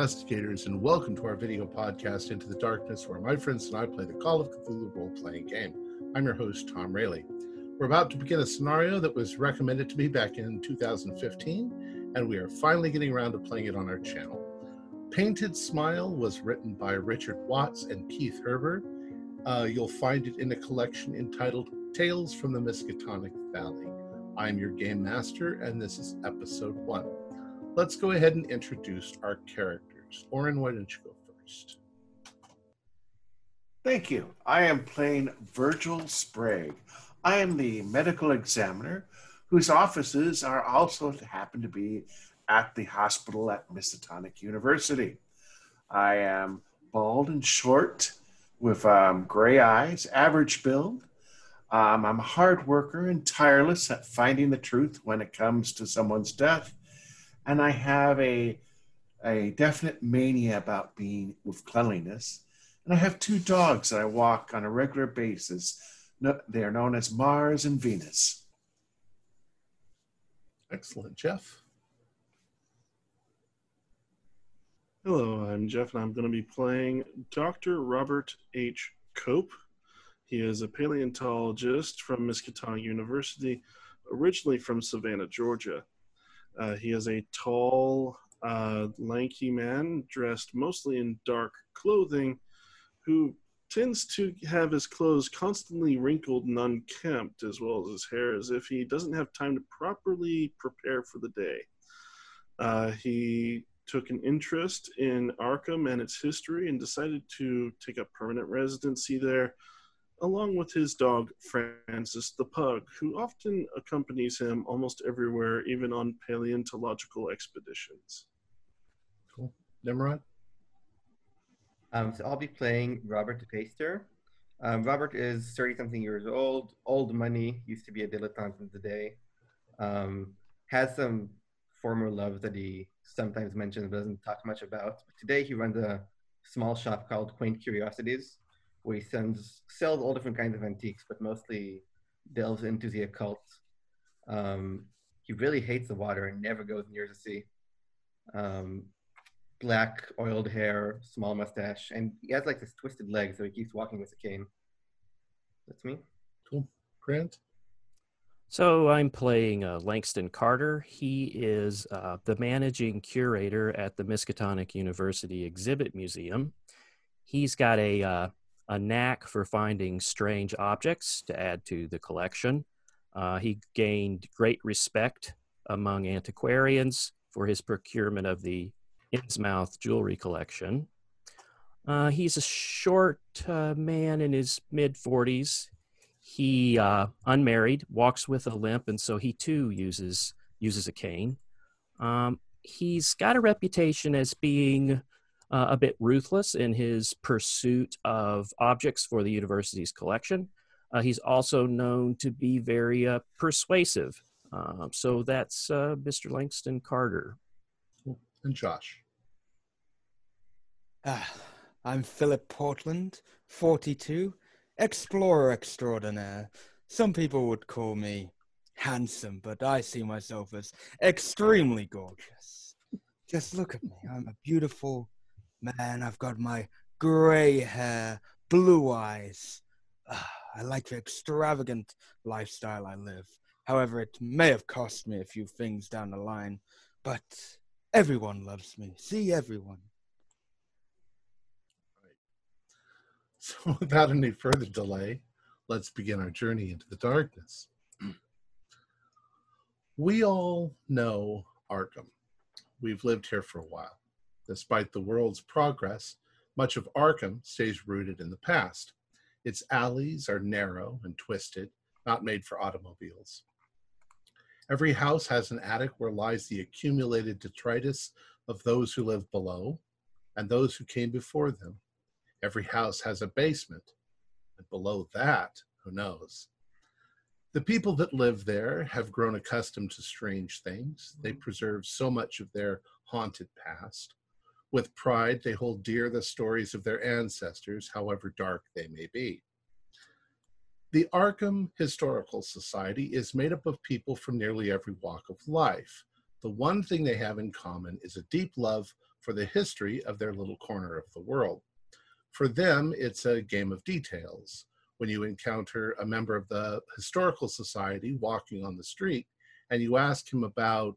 Investigators, and welcome to our video podcast, Into the Darkness, where my friends and I play the Call of Cthulhu role playing game. I'm your host, Tom Rayleigh. We're about to begin a scenario that was recommended to me back in 2015, and we are finally getting around to playing it on our channel. Painted Smile was written by Richard Watts and Keith Herber. Uh, you'll find it in a collection entitled Tales from the Miskatonic Valley. I'm your game master, and this is episode one let's go ahead and introduce our characters. Oren, why don't you go first? Thank you. I am playing Virgil Sprague. I am the medical examiner whose offices are also happen to be at the hospital at Miskatonic University. I am bald and short with um, gray eyes, average build. Um, I'm a hard worker and tireless at finding the truth when it comes to someone's death and I have a a definite mania about being with cleanliness. And I have two dogs that I walk on a regular basis. They are known as Mars and Venus. Excellent, Jeff. Hello, I'm Jeff, and I'm going to be playing Dr. Robert H. Cope. He is a paleontologist from Miskatonic University, originally from Savannah, Georgia. Uh, he is a tall, uh, lanky man dressed mostly in dark clothing who tends to have his clothes constantly wrinkled and unkempt, as well as his hair, as if he doesn't have time to properly prepare for the day. Uh, he took an interest in Arkham and its history and decided to take up permanent residency there along with his dog Francis the Pug, who often accompanies him almost everywhere, even on paleontological expeditions. Nimrod? Um, so I'll be playing Robert de Peyster. Um, Robert is 30 something years old, old money, used to be a dilettante in the day. Um, has some former loves that he sometimes mentions but doesn't talk much about. But today he runs a small shop called Quaint Curiosities, where he sends sells all different kinds of antiques, but mostly delves into the occult. Um, he really hates the water and never goes near the sea. Um, black oiled hair, small mustache, and he has like this twisted leg, so he keeps walking with a cane. That's me. Cool. Grant? So I'm playing uh, Langston Carter. He is uh, the managing curator at the Miskatonic University Exhibit Museum. He's got a uh, a knack for finding strange objects to add to the collection. Uh, he gained great respect among antiquarians for his procurement of the Innsmouth jewelry collection. Uh, he's a short uh, man in his mid 40s. He uh, unmarried, walks with a limp, and so he too uses uses a cane. Um, he's got a reputation as being uh, a bit ruthless in his pursuit of objects for the university's collection. Uh, he's also known to be very uh, persuasive. Um, so that's Mr. Langston Carter. And Josh. Ah, I'm Philip Portland, 42, explorer extraordinaire. Some people would call me handsome, but I see myself as extremely gorgeous. Just look at me. I'm a beautiful, Man, I've got my gray hair, blue eyes. Uh, I like the extravagant lifestyle I live. However, it may have cost me a few things down the line, but everyone loves me. See, everyone. So, without any further delay, let's begin our journey into the darkness. We all know Arkham. We've lived here for a while. Despite the world's progress, much of Arkham stays rooted in the past. Its alleys are narrow and twisted, not made for automobiles. Every house has an attic where lies the accumulated detritus of those who live below and those who came before them. Every house has a basement, and below that, who knows? The people that live there have grown accustomed to strange things. They mm-hmm. preserve so much of their haunted past. With pride, they hold dear the stories of their ancestors, however dark they may be. The Arkham Historical Society is made up of people from nearly every walk of life. The one thing they have in common is a deep love for the history of their little corner of the world. For them, it's a game of details. When you encounter a member of the Historical Society walking on the street and you ask him about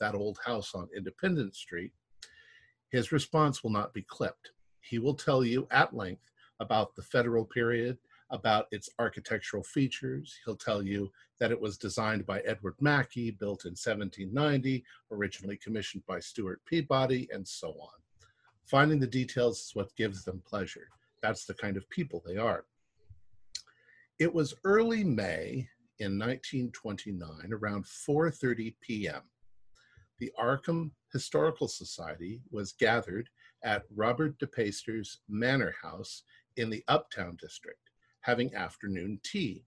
that old house on Independence Street, his response will not be clipped. He will tell you at length about the federal period, about its architectural features. He'll tell you that it was designed by Edward Mackey, built in 1790, originally commissioned by Stuart Peabody, and so on. Finding the details is what gives them pleasure. That's the kind of people they are. It was early May in 1929, around 4:30 p.m. The Arkham Historical Society was gathered at Robert de Peyster's Manor House in the Uptown District, having afternoon tea.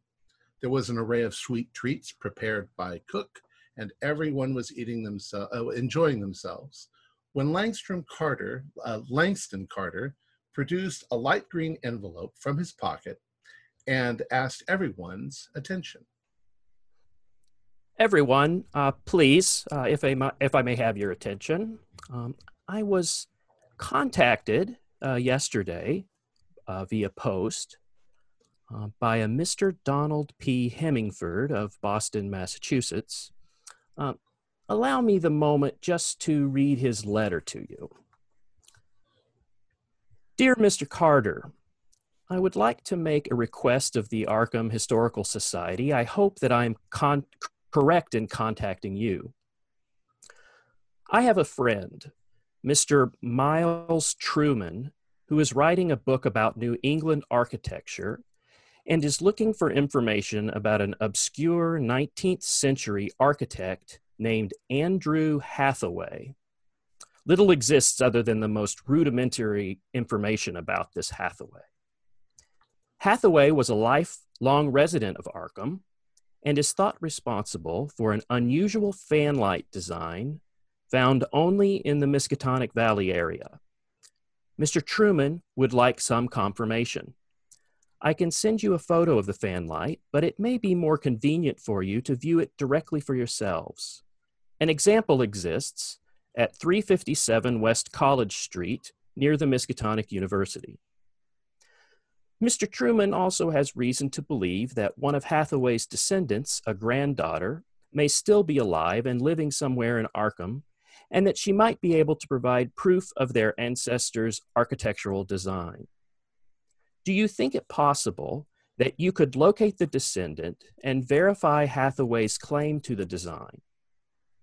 There was an array of sweet treats prepared by cook, and everyone was eating themselves, uh, enjoying themselves. When Langstrom Carter, uh, Langston Carter, produced a light green envelope from his pocket and asked everyone's attention. Everyone, uh, please, uh, if, I, if I may have your attention, um, I was contacted uh, yesterday uh, via post uh, by a Mr. Donald P. Hemingford of Boston, Massachusetts. Uh, allow me the moment just to read his letter to you. Dear Mr. Carter, I would like to make a request of the Arkham Historical Society. I hope that I'm con- correct in contacting you. I have a friend, Mr. Miles Truman, who is writing a book about New England architecture and is looking for information about an obscure 19th century architect named Andrew Hathaway. Little exists other than the most rudimentary information about this Hathaway. Hathaway was a lifelong resident of Arkham and is thought responsible for an unusual fanlight design found only in the Miskatonic Valley area. Mr. Truman would like some confirmation. I can send you a photo of the fanlight, but it may be more convenient for you to view it directly for yourselves. An example exists at 357 West College Street near the Miskatonic University. Mr. Truman also has reason to believe that one of Hathaway's descendants, a granddaughter, may still be alive and living somewhere in Arkham, and that she might be able to provide proof of their ancestors' architectural design. Do you think it possible that you could locate the descendant and verify Hathaway's claim to the design?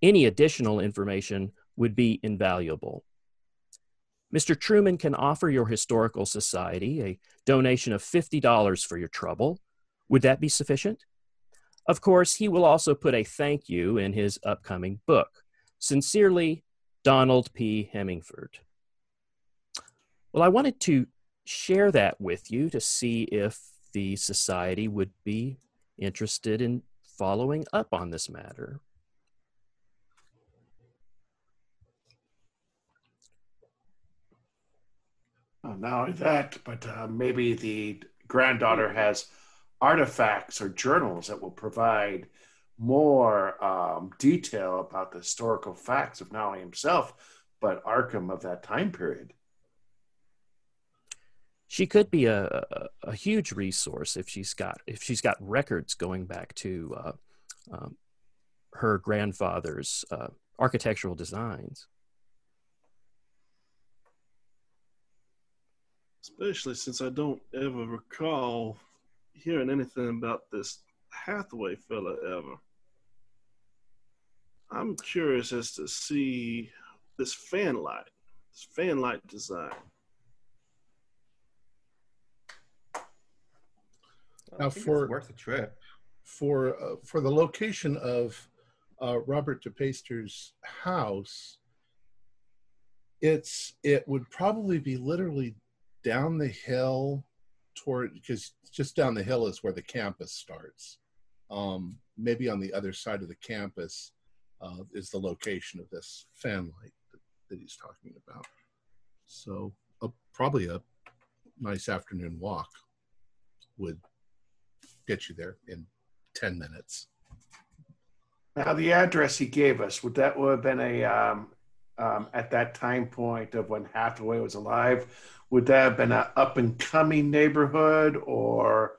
Any additional information would be invaluable. Mr. Truman can offer your historical society a donation of $50 for your trouble. Would that be sufficient? Of course, he will also put a thank you in his upcoming book. Sincerely, Donald P. Hemingford. Well, I wanted to share that with you to see if the society would be interested in following up on this matter. Uh, not only that, but uh, maybe the granddaughter has artifacts or journals that will provide more um, detail about the historical facts of not only himself, but Arkham of that time period. She could be a, a, a huge resource if she's got if she's got records going back to uh, um, her grandfather's uh, architectural designs. Especially since I don't ever recall hearing anything about this Hathaway fella ever. I'm curious as to see this fan light, this fan light design. I Now for- worth a trip. for uh, for the location of uh, Robert de Peyster's house, it's it would probably be literally down the hill toward because just down the hill is where the campus starts. Um, maybe on the other side of the campus uh, is the location of this fan light that, that he's talking about. So probably a nice afternoon walk would get you there in 10 minutes. Now, the address he gave us would that would have been a um, um, at that time point of when Hathaway was alive, would that have been an up and coming neighborhood or?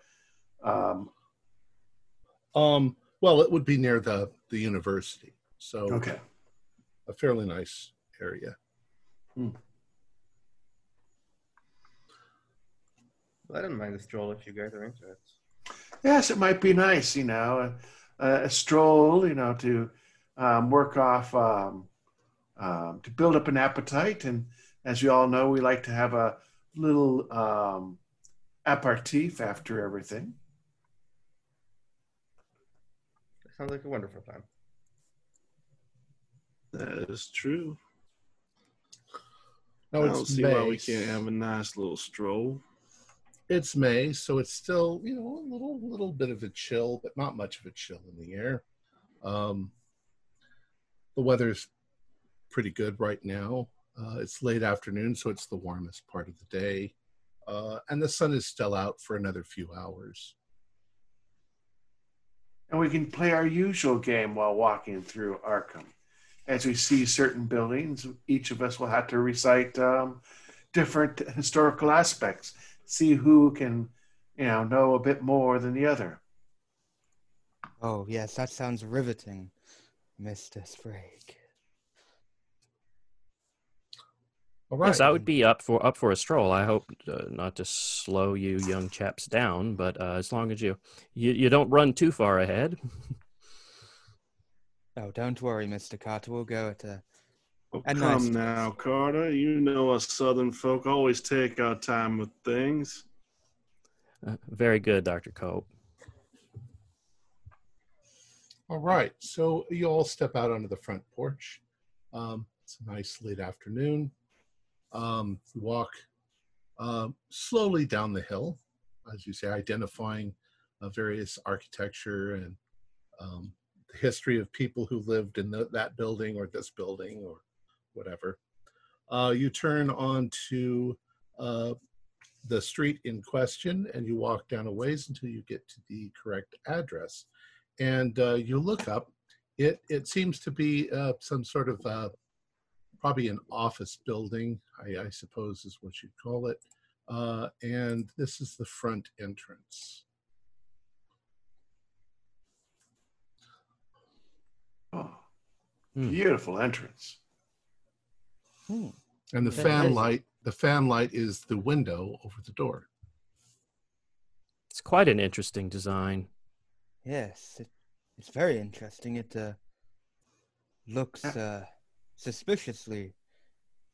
Um, Um, well, it would be near the the university, so okay. a fairly nice area. I don't mind the stroll if you guys are into it. Yes, it might be nice, you know, a, a stroll, you know, to um, work off, um, um, to build up an appetite. And as you all know, we like to have a little um, aperitif after everything. Sounds like a wonderful plan. That is true. No, I don't see May. why we can't have a nice little stroll. It's May, so it's still you know a little little bit of a chill, but not much of a chill in the air. Um, the weather's pretty good right now. Uh, it's late afternoon, so it's the warmest part of the day, uh, and the sun is still out for another few hours. And we can play our usual game while walking through Arkham. As we see certain buildings, each of us will have to recite um, different historical aspects, see who can, you know, know a bit more than the other. Oh, yes, that sounds riveting, Mr. Sprague. All right. Yes, I would be up for up for a stroll. I hope uh, not to slow you young chaps down, but uh, as long as you, you you don't run too far ahead. Oh, don't worry, Mr. Carter. We'll go at a. Oh, A come nice- now, Carter. You know us Southern folk always take our time with things. Uh, very good, Doctor Cope. All right. So you all step out onto the front porch. Um, it's a nice late afternoon. Um, you walk uh, slowly down the hill, as you say, identifying uh, various architecture and um, the history of people who lived in the, that building or this building or whatever. Uh, you turn onto uh, the street in question and you walk down a ways until you get to the correct address and uh, you look up, it it seems to be uh, some sort of uh, probably an office building, I, I suppose is what you'd call it. Uh, and this is the front entrance. Oh, Hmm. beautiful entrance. Hmm. And the Okay. fan light, the fan light is the window over the door. It's quite an interesting design. Yes, it, it's very interesting. It uh, looks uh, suspiciously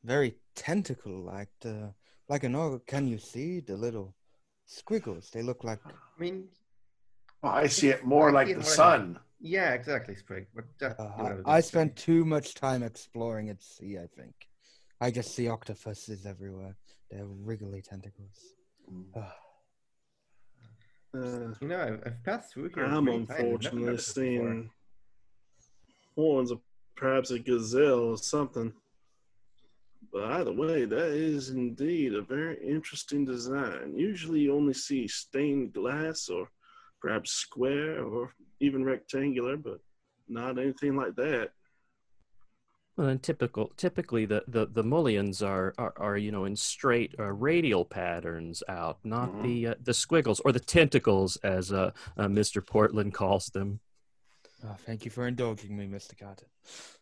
very tentacle-like. Uh, like an org. Can you see the little squiggles? They look like. I mean, Well, I see it more like it the more like- sun. yeah, exactly, Sprig. But that, Uh, I, I spent too much time exploring at sea. I think. I just see octopuses everywhere. They're wriggly tentacles. Ah, Uh, You know, I've, I've passed through here. I'm many times. I've never unfortunately noticed it before. seeing horns of perhaps a gazelle or something. But either way, that is indeed a very interesting design. Usually you only see stained glass or perhaps square or even rectangular, but not anything like that. Well, and typical, typically the, the, the mullions are, are, are you know in straight uh, radial patterns out, not Mhm. the uh, the squiggles or the tentacles as uh, uh, Mr. Portland calls them. oh, thank you for indulging me, Mr. Carter.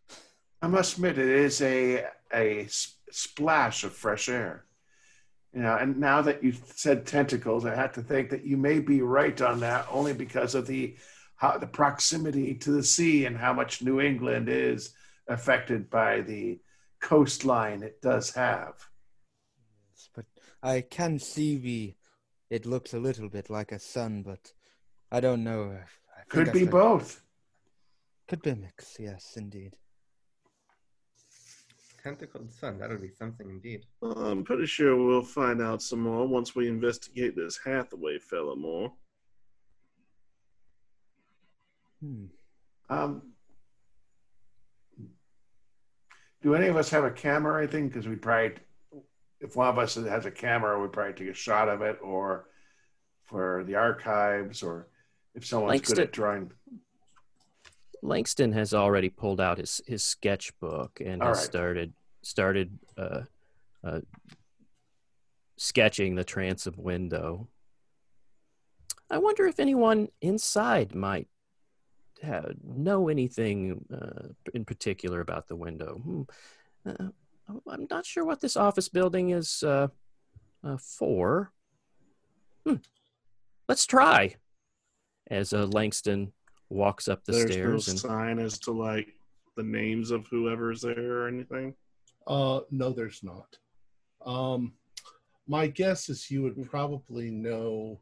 I must admit, it is a a splash of fresh air. You know, and now that you said tentacles, I had to think that you may be right on that, only because of the how the proximity to the sea and how much New England is affected by the coastline it does have. Yes, But I can see the. It looks a little bit like a sun, but I don't know. I think Could I be for- both. Could be a mix. Yes, indeed. Tentacled sun. That would be something indeed. I'm pretty sure we'll find out some more once we investigate this Hathaway fella more. Hmm. Um, do any of us have a camera or anything? Because we probably, if one of us has a camera, we'd probably take a shot of it, or for the archives, or if someone's good Langston- at drawing. Langston has already pulled out his his sketchbook and All has right. started started uh, uh, sketching the transom window. I wonder if anyone inside might ha know anything uh, in particular about the window. Hmm. Uh, I'm not sure what this office building is uh, uh, for. Hmm. Let's try. As uh, Langston walks up the There's stairs no and sign as to like the names of whoever's there or anything. Uh, no, there's not. Um, my guess is you would probably know.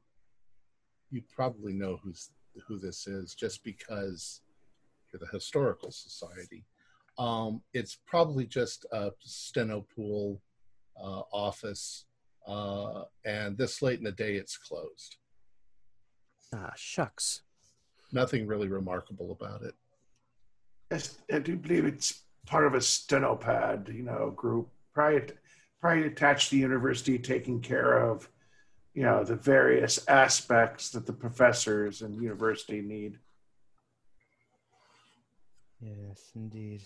You probably know who's who this is, just because you're the historical society. Um, it's probably just a steno pool uh, office, uh, and this late in the day, it's closed. ah shucks. Nothing really remarkable about it. Yes, I do believe it's part of a stenopad, you know, group, probably, probably attached to the university, taking care of, you know, the various aspects that the professors and university need. Yes, indeed.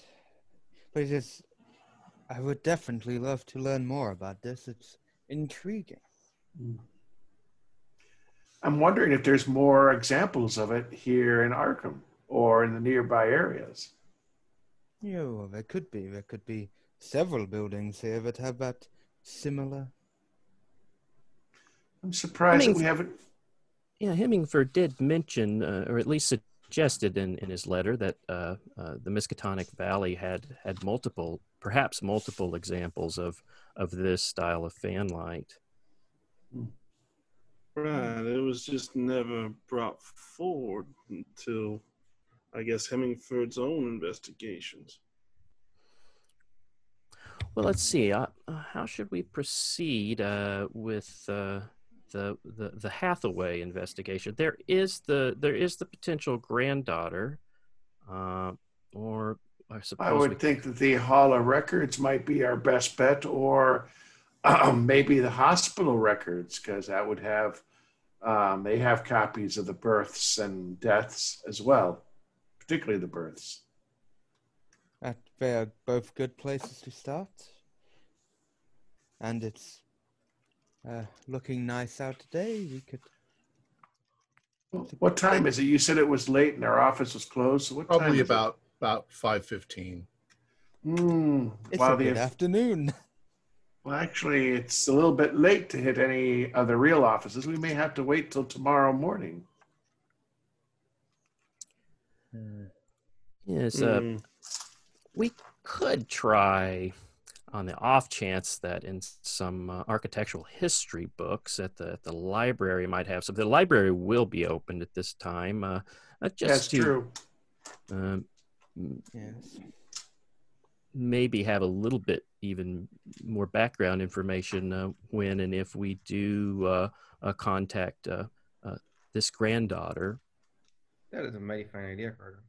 But it is. I would definitely love to learn more about this. It's intriguing. Mm. I'm wondering if there's more examples of it here in Arkham or in the nearby areas. Yeah, well, there could be. There could be several buildings here that have that similar. I'm surprised I mean, that we haven't. Yeah, Hemingford did mention, uh, or at least suggested in, in his letter, that uh, uh, the Miskatonic Valley had had multiple, perhaps multiple examples of of this style of fan light. Right. It was just never brought forward until, I guess, Hemingford's own investigations. Well, let's see. Uh, uh, how should we proceed uh, with uh, the, the the Hathaway investigation? There is the there is the potential granddaughter, uh, or I suppose I we would think that the Hall of Records might be our best bet, or um, maybe the hospital records, because that would have, um, they have copies of the births and deaths as well, particularly the births. That they are both good places to start. And it's uh, looking nice out today. We could. What time is it? You said it was late and our office was closed. So what time Probably is it? about about five fifteen. Hmm. It's Well, a good the- afternoon. well, actually, it's a little bit late to hit any of the real offices. We may have to wait till tomorrow morning. yes. Uh, Mm. we could try on the off chance that in some uh, architectural history books at the, the library might have some. The library will be opened at this time. Uh, uh, just That's to true. um, Yes. maybe have a little bit even more background information uh, when and if we do uh, uh, contact uh, uh, this granddaughter. That is a mighty fine idea, Carter.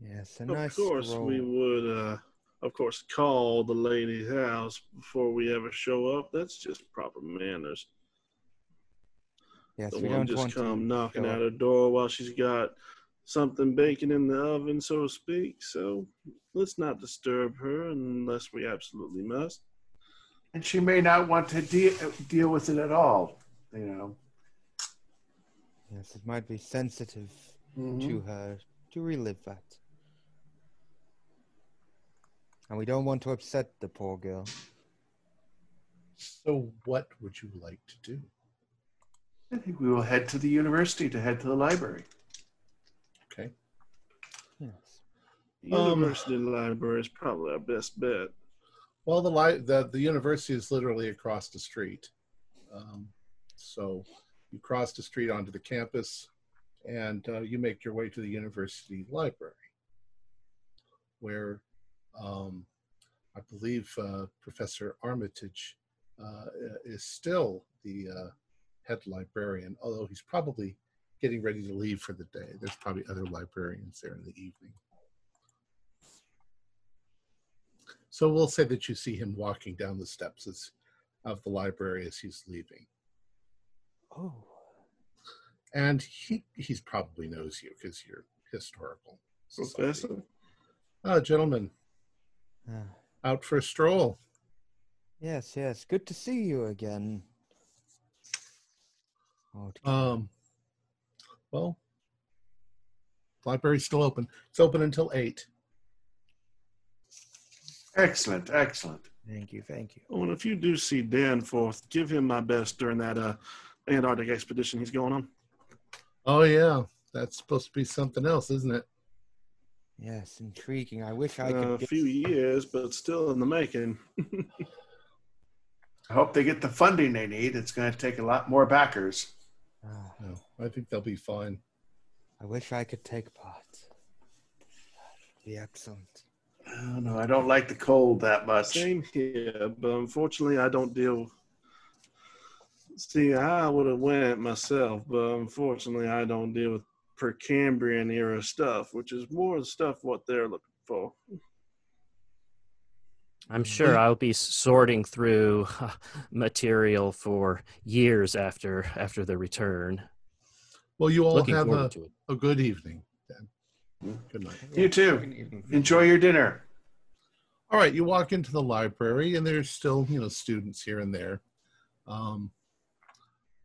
Yes, a Of nice course, we would, uh, of course, call the lady's house before we ever show up. That's just proper manners. Yes, Don't we want don't to want just come to knocking at her door while she's got something baking in the oven, so to speak. So let's not disturb her unless we absolutely must. And she may not want to de- deal with it at all. You know. Yes, it might be sensitive Mhm. to her to relive that. And we don't want to upset the poor girl. So, what would you like to do? I think we will head to the university to head to the library. Okay. Yes. The Um, University library is probably our best bet. Well, the li- the the university is literally across the street, um, so you cross the street onto the campus, and uh, you make your way to the university library, where um, I believe uh, Professor Armitage uh, is still the uh, head librarian, although he's probably getting ready to leave for the day. There's probably other librarians there in the evening. So we'll say that you see him walking down the steps as, of the library as he's leaving. Oh, and he he's probably knows you because you're historical. society. Professor? Uh, gentlemen, Out for a stroll. yes, yes. Good to see you again. Oh, Um, well, library's still open. It's open until eight. Excellent, excellent. thank you, thank you. Oh, and if you do see Danforth, give him my best during that uh, Antarctic expedition he's going on. Oh yeah, that's supposed to be something else, isn't it? Yes, intriguing. I wish I Uh, could. a get- few years, but still in the making. I hope they get the funding they need. It's going to take a lot more backers. Ah, No, I think they'll be fine. I wish I could take part. Be excellent. I don't know. I don't like the cold that much. Same here, but unfortunately, I don't deal. See, I would have went myself, but unfortunately, I don't deal with Precambrian era stuff, which is more the stuff what they're looking for. I'm sure I'll be sorting through material for years after after the return. Well, you all Looking have a, to it. a good evening. Then. Good night. You too. Enjoy your dinner. All right, you walk into the library, and there's still you know students here and there. Um,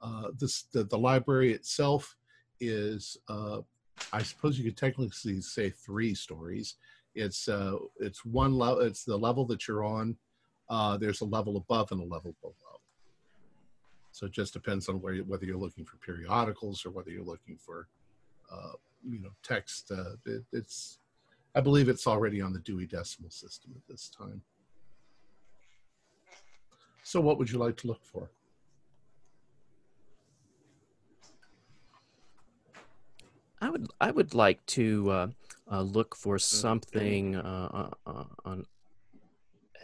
uh, this the, the library itself is, uh, I suppose you could technically say three stories. It's uh, it's one level. It's the level that you're on. Uh, there's a level above and a level below. So it just depends on where whether you're looking for periodicals or whether you're looking for, uh, you know, text. Uh, it, it's I believe it's already on the Dewey Decimal System at this time. So, what would you like to look for? I would I would like to uh, uh, look for something uh, uh, uh, on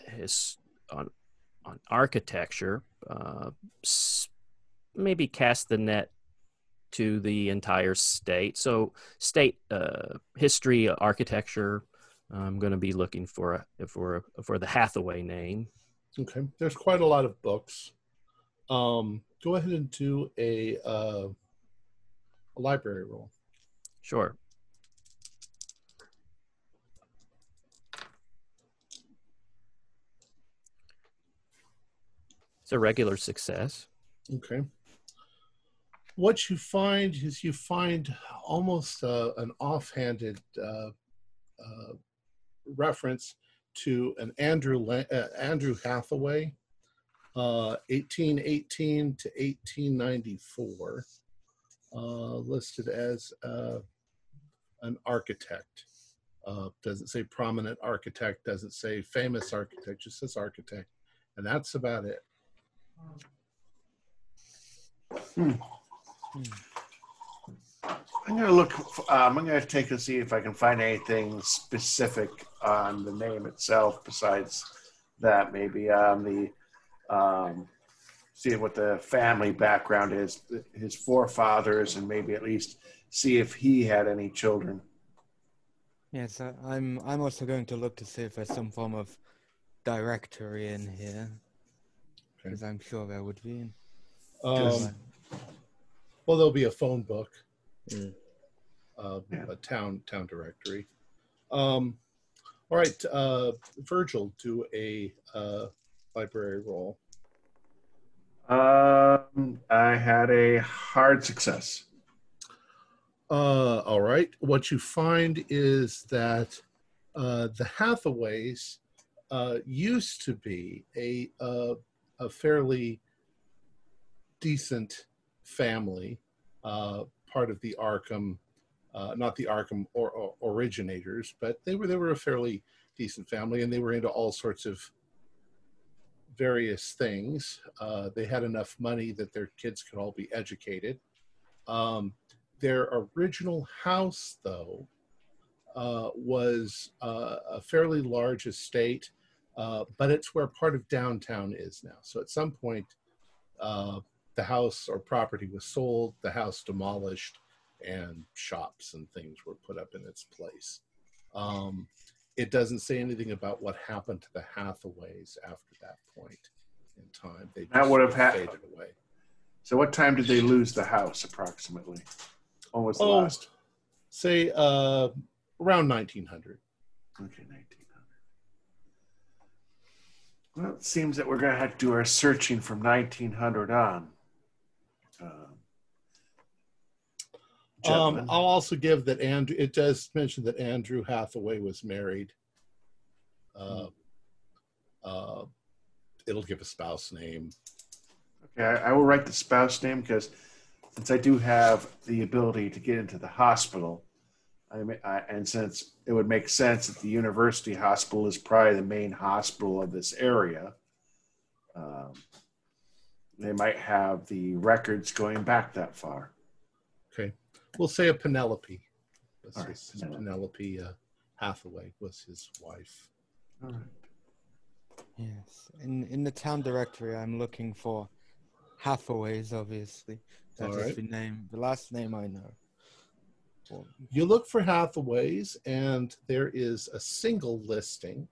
his on on architecture. Uh, maybe cast the net to the entire state. So state uh, history, architecture. I'm going to be looking for a, for for the Hathaway name. Okay, there's quite a lot of books. Um, go ahead and do a, uh, a library roll. Sure. It's a regular success. Okay. What you find is you find almost uh, an offhanded uh, uh, reference to an Andrew La- uh, Andrew Hathaway, uh, 1818 to 1894, uh, listed as uh, an architect. Uh, doesn't say prominent architect, doesn't say famous architect, just says architect, and that's about it. I'm going to look. Um, I'm going to take a see if I can find anything specific on the name itself besides that. Maybe um, the um, see what the family background is, his forefathers, and maybe at least see if he had any children. Yes, I, I'm. I'm also going to look to see if there's some form of directory in here, Okay. because I'm sure there would be. Um, well, there'll be a phone book, Mm. uh, Yeah. a town town directory. Um, all right, uh, Virgil, do a uh, library roll. Um, I had a hard success. Uh, all right. What you find is that uh, the Hathaways uh, used to be a uh, a fairly decent family, uh, part of the Arkham, uh, not the Arkham or, or originators, but they were they were a fairly decent family, and they were into all sorts of various things. Uh, they had enough money that their kids could all be educated. Um, their original house, though, uh, was uh, a fairly large estate, uh, but it's where part of downtown is now. So at some point, uh, the house or property was sold, the house demolished, and shops and things were put up in its place. Um, it doesn't say anything about what happened to the Hathaways after that point in time. They That would have sort of hap- faded away. So, what time did they lose the house approximately? When was the Oh. last? Say uh, around 1900. Okay, 1900. Well, it seems that we're going to have to do our searching from 1900 on. Um, Um. I'll also give that Andrew. It does mention that Andrew Hathaway was married. Uh, uh, it'll give a spouse name. Okay, I, I will write the spouse name because since I do have the ability to get into the hospital, I, may- I, and since it would make sense that the university hospital is probably the main hospital of this area, um, they might have the records going back that far. Okay, we'll say a Penelope. This All right, is Penelope. Penelope uh, Hathaway was his wife. All right. Yes. In in the town directory, I'm looking for Hathaways. Obviously, that is Alright. the name, the last name I know. Well, You look for Hathaways, and there is a single listing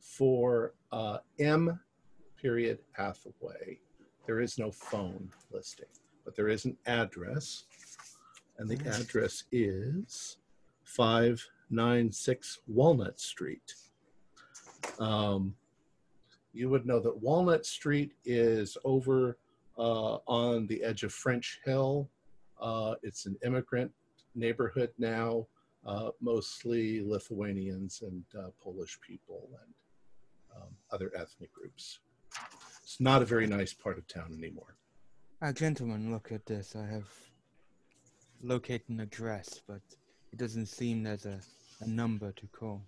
for uh, M. Period Hathaway. There is no phone listing, but there is an address, and the address is five nine six Walnut Street. Um, you would know that Walnut Street is over uh, on the edge of French Hill. Uh, it's an immigrant neighborhood now, uh, mostly Lithuanians and uh, Polish people and um, other ethnic groups. It's not a very nice part of town anymore. Ah, gentlemen, look at this. I have located an address, but it doesn't seem there's a, a number to call.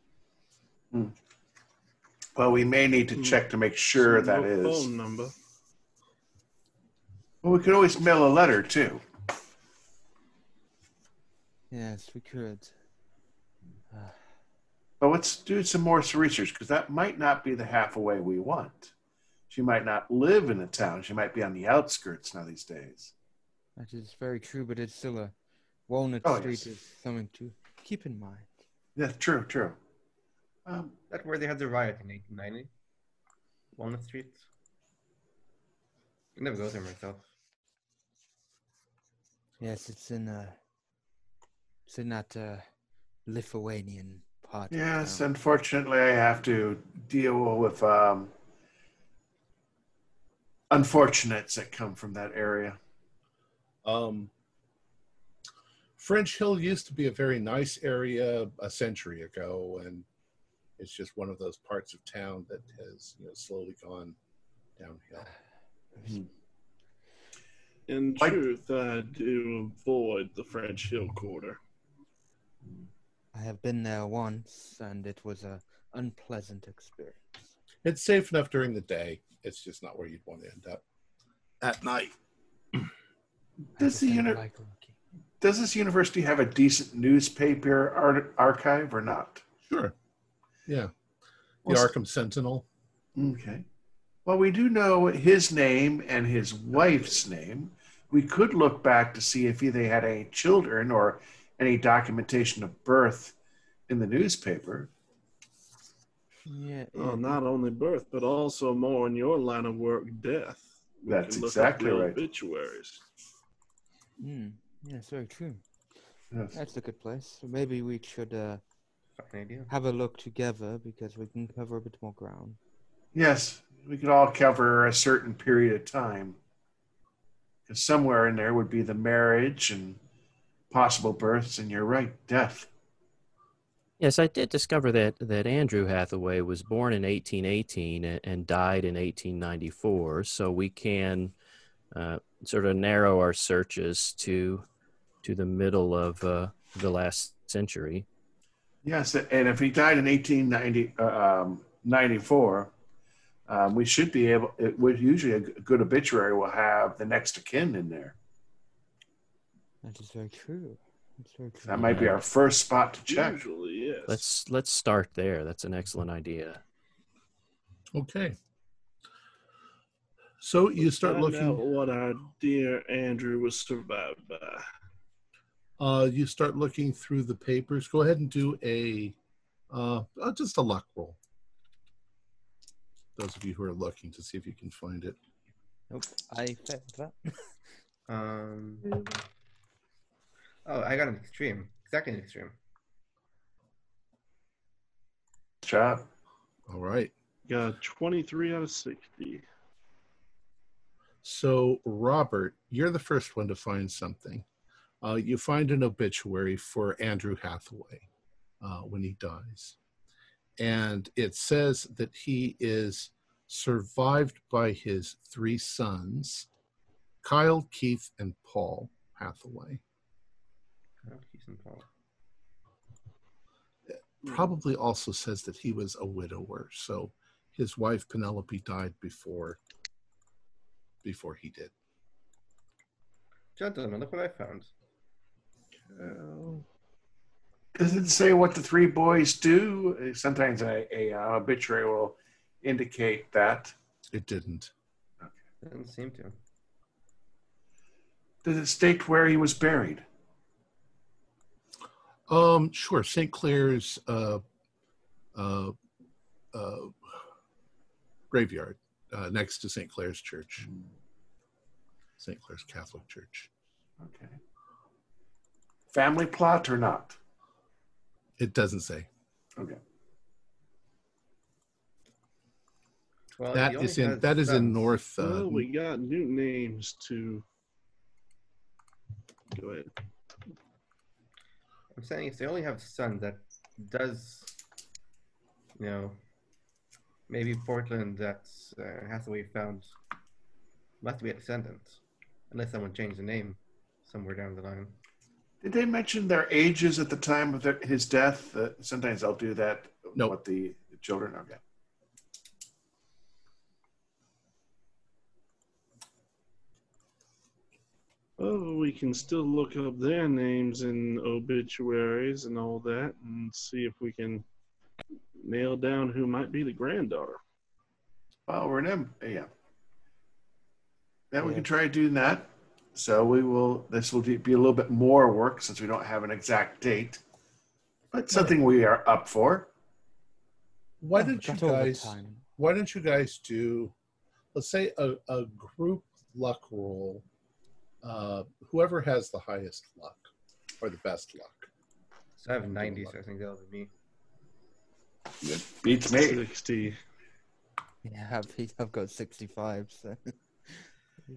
Well, we may need to Hmm. check to make sure So that no is. phone number. Well, we could always mail a letter too. Yes, we could. But let's do some more research because that might not be the halfway we want. She might not live in the town. She might be on the outskirts now these days. that is very true, but it's still a Walnut Oh, Street yes. is something to keep in mind. Yeah, true, true. Um, That's where they had the riot in 1890. Walnut Street. I never go there myself. Yes, it's in uh it's in that uh Lithuanian part. yes, unfortunately, I have to deal with um, unfortunates that come from that area. Um, French Hill used to be a very nice area a century ago, and it's just one of those parts of town that has you know slowly gone downhill. Hmm. In Like- truth, I do avoid the French Hill Quarter. I have been there once and it was a unpleasant experience. It's safe enough during the day. It's just not where you'd want to end up at night. I Does just the don't uni- like looking. Does this university have a decent newspaper art- archive or not? Sure. Yeah. The Well, Arkham Sentinel. Okay. Well, we do know his name and his wife's name. We could look back to see if they had any children or any documentation of birth in the newspaper. Yeah, Oh, not only birth, but also more in your line of work, death. We That's can look up exactly the right. Obituaries. mm, yes, very true. Yes. That's a good place. So maybe we should uh have a look together because we can cover a bit more ground. Yes, we could all cover a certain period of time. Because somewhere in there would be the marriage and possible births, and you're right, death. Yes, I did discover that that Andrew Hathaway was born in 1818 and, and died in 1894. So we can uh, sort of narrow our searches to to the middle of uh, the last century. Yes, and if he died in 1890, uh, um, um, we should be able, it would usually a good obituary will have the next of kin in there. That is very true. That's very true. That might be our first spot to check. Usually, yes. Let's let's start there. That's an excellent idea. Okay. So you start looking. out what our dear Andrew was survived by. Uh, you start looking through the papers. Go ahead and do a uh, uh, just a luck roll. Those of you who are looking to see if you can find it. Nope, I failed that. Um. Oh, I got an extreme. Second extreme. Good job. All right. Got 23 out of 60. So, Robert, you're the first one to find something. Uh, you find an obituary for Andrew Hathaway uh, when he dies. And it says that he is survived by his three sons, Kyle, Keith, and Paul Hathaway. Oh, Keith and Paul. Probably also says that he was a widower. So his wife Penelope died before before he did. Gentlemen, look what I found. Does it say what the three boys do? Sometimes a, a uh, obituary will indicate that. It didn't. Doesn't seem to. Does it state where he was buried? Um, sure. St. Clair's uh, uh, uh, graveyard uh, next to St. Clair's Church, St. Clair's Catholic Church. Okay. Family plot or not? It doesn't say. Okay. Well, that he only is in that is in. North. Uh, Well, we got new names to. Go ahead. I'm saying if they only have sons, that does, you know, maybe Portland that uh, Hathaway found must be a descendant, unless someone changed the name somewhere down the line. Did they mention their ages at the time of their, his death? Uh, sometimes they'll do that. No. What the children? Okay. Oh, we can still look up their names in obituaries and all that and see if we can nail down who might be the granddaughter. Well, we're in them. Yeah. Yeah, we can try doing that. So we will. This will be a little bit more work since we don't have an exact date, but something we are up for. why don't you got all the guys? Why don't you guys do, let's say, a, a group luck roll? Uh, whoever has the highest luck or the best luck. So I have 90, so I think that'll be me. Beats me. 60. Yeah, I've, I've got 65, so.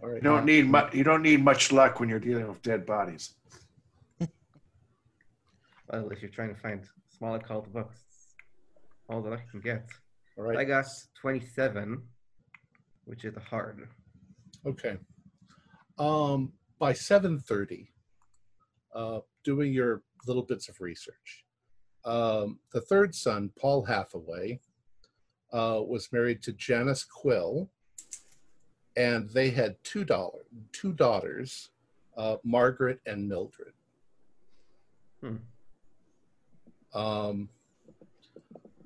All right. You don't need much. You don't need much luck when you're dealing with dead bodies. Well, if you're trying to find small occult books, all the luck you can get. All I right. got 27, which is hard. Okay. Um, by seven thirty, uh, doing your little bits of research, um, the third son, Paul Hathaway, uh, was married to Janice Quill, and they had two dollar two daughters, uh, Margaret and Mildred. Hmm. Um,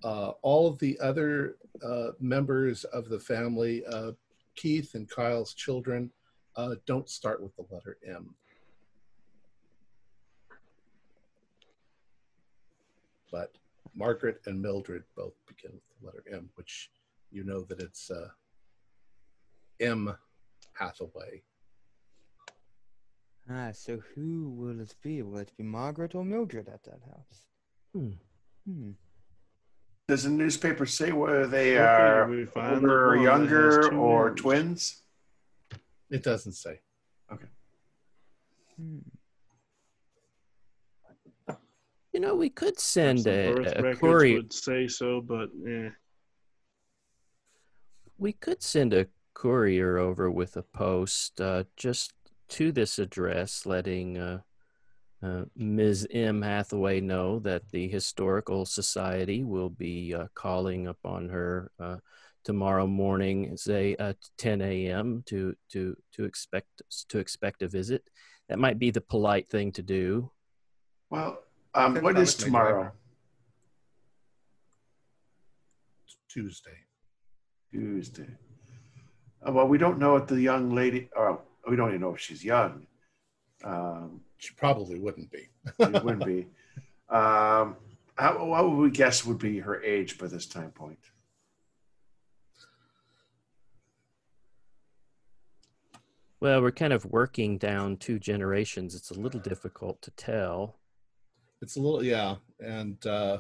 uh, all of the other uh, members of the family, uh, Keith and Kyle's children, uh, don't start with the letter M. But Margaret and Mildred both begin with the letter M, which you know that it's uh, M. Hathaway. Ah, so who will it be? Will it be Margaret or Mildred at that house? Hmm. Hmm. Does the newspaper say whether they Okay, are older or the one that has younger or names. twins? It doesn't say. Hmm. You know, we could send a, birth a records courier. would say so, but eh. We could send a courier over with a post uh, just to this address, letting uh, uh, Ms. M. Hathaway know that the Historical Society will be uh, calling upon her uh, tomorrow morning, say at 10 a.m. to to to expect to expect a visit. That might be the polite thing to do. Well, um, what is tomorrow? Tuesday. Tuesday. Uh, well, we don't know if the young lady. Oh, we don't even know if she's young. Um, She probably wouldn't be. it wouldn't be. Um, how, what would we guess would be her age by this time point? Well, we're kind of working down two generations. It's a little difficult to tell. It's a little, yeah. And uh,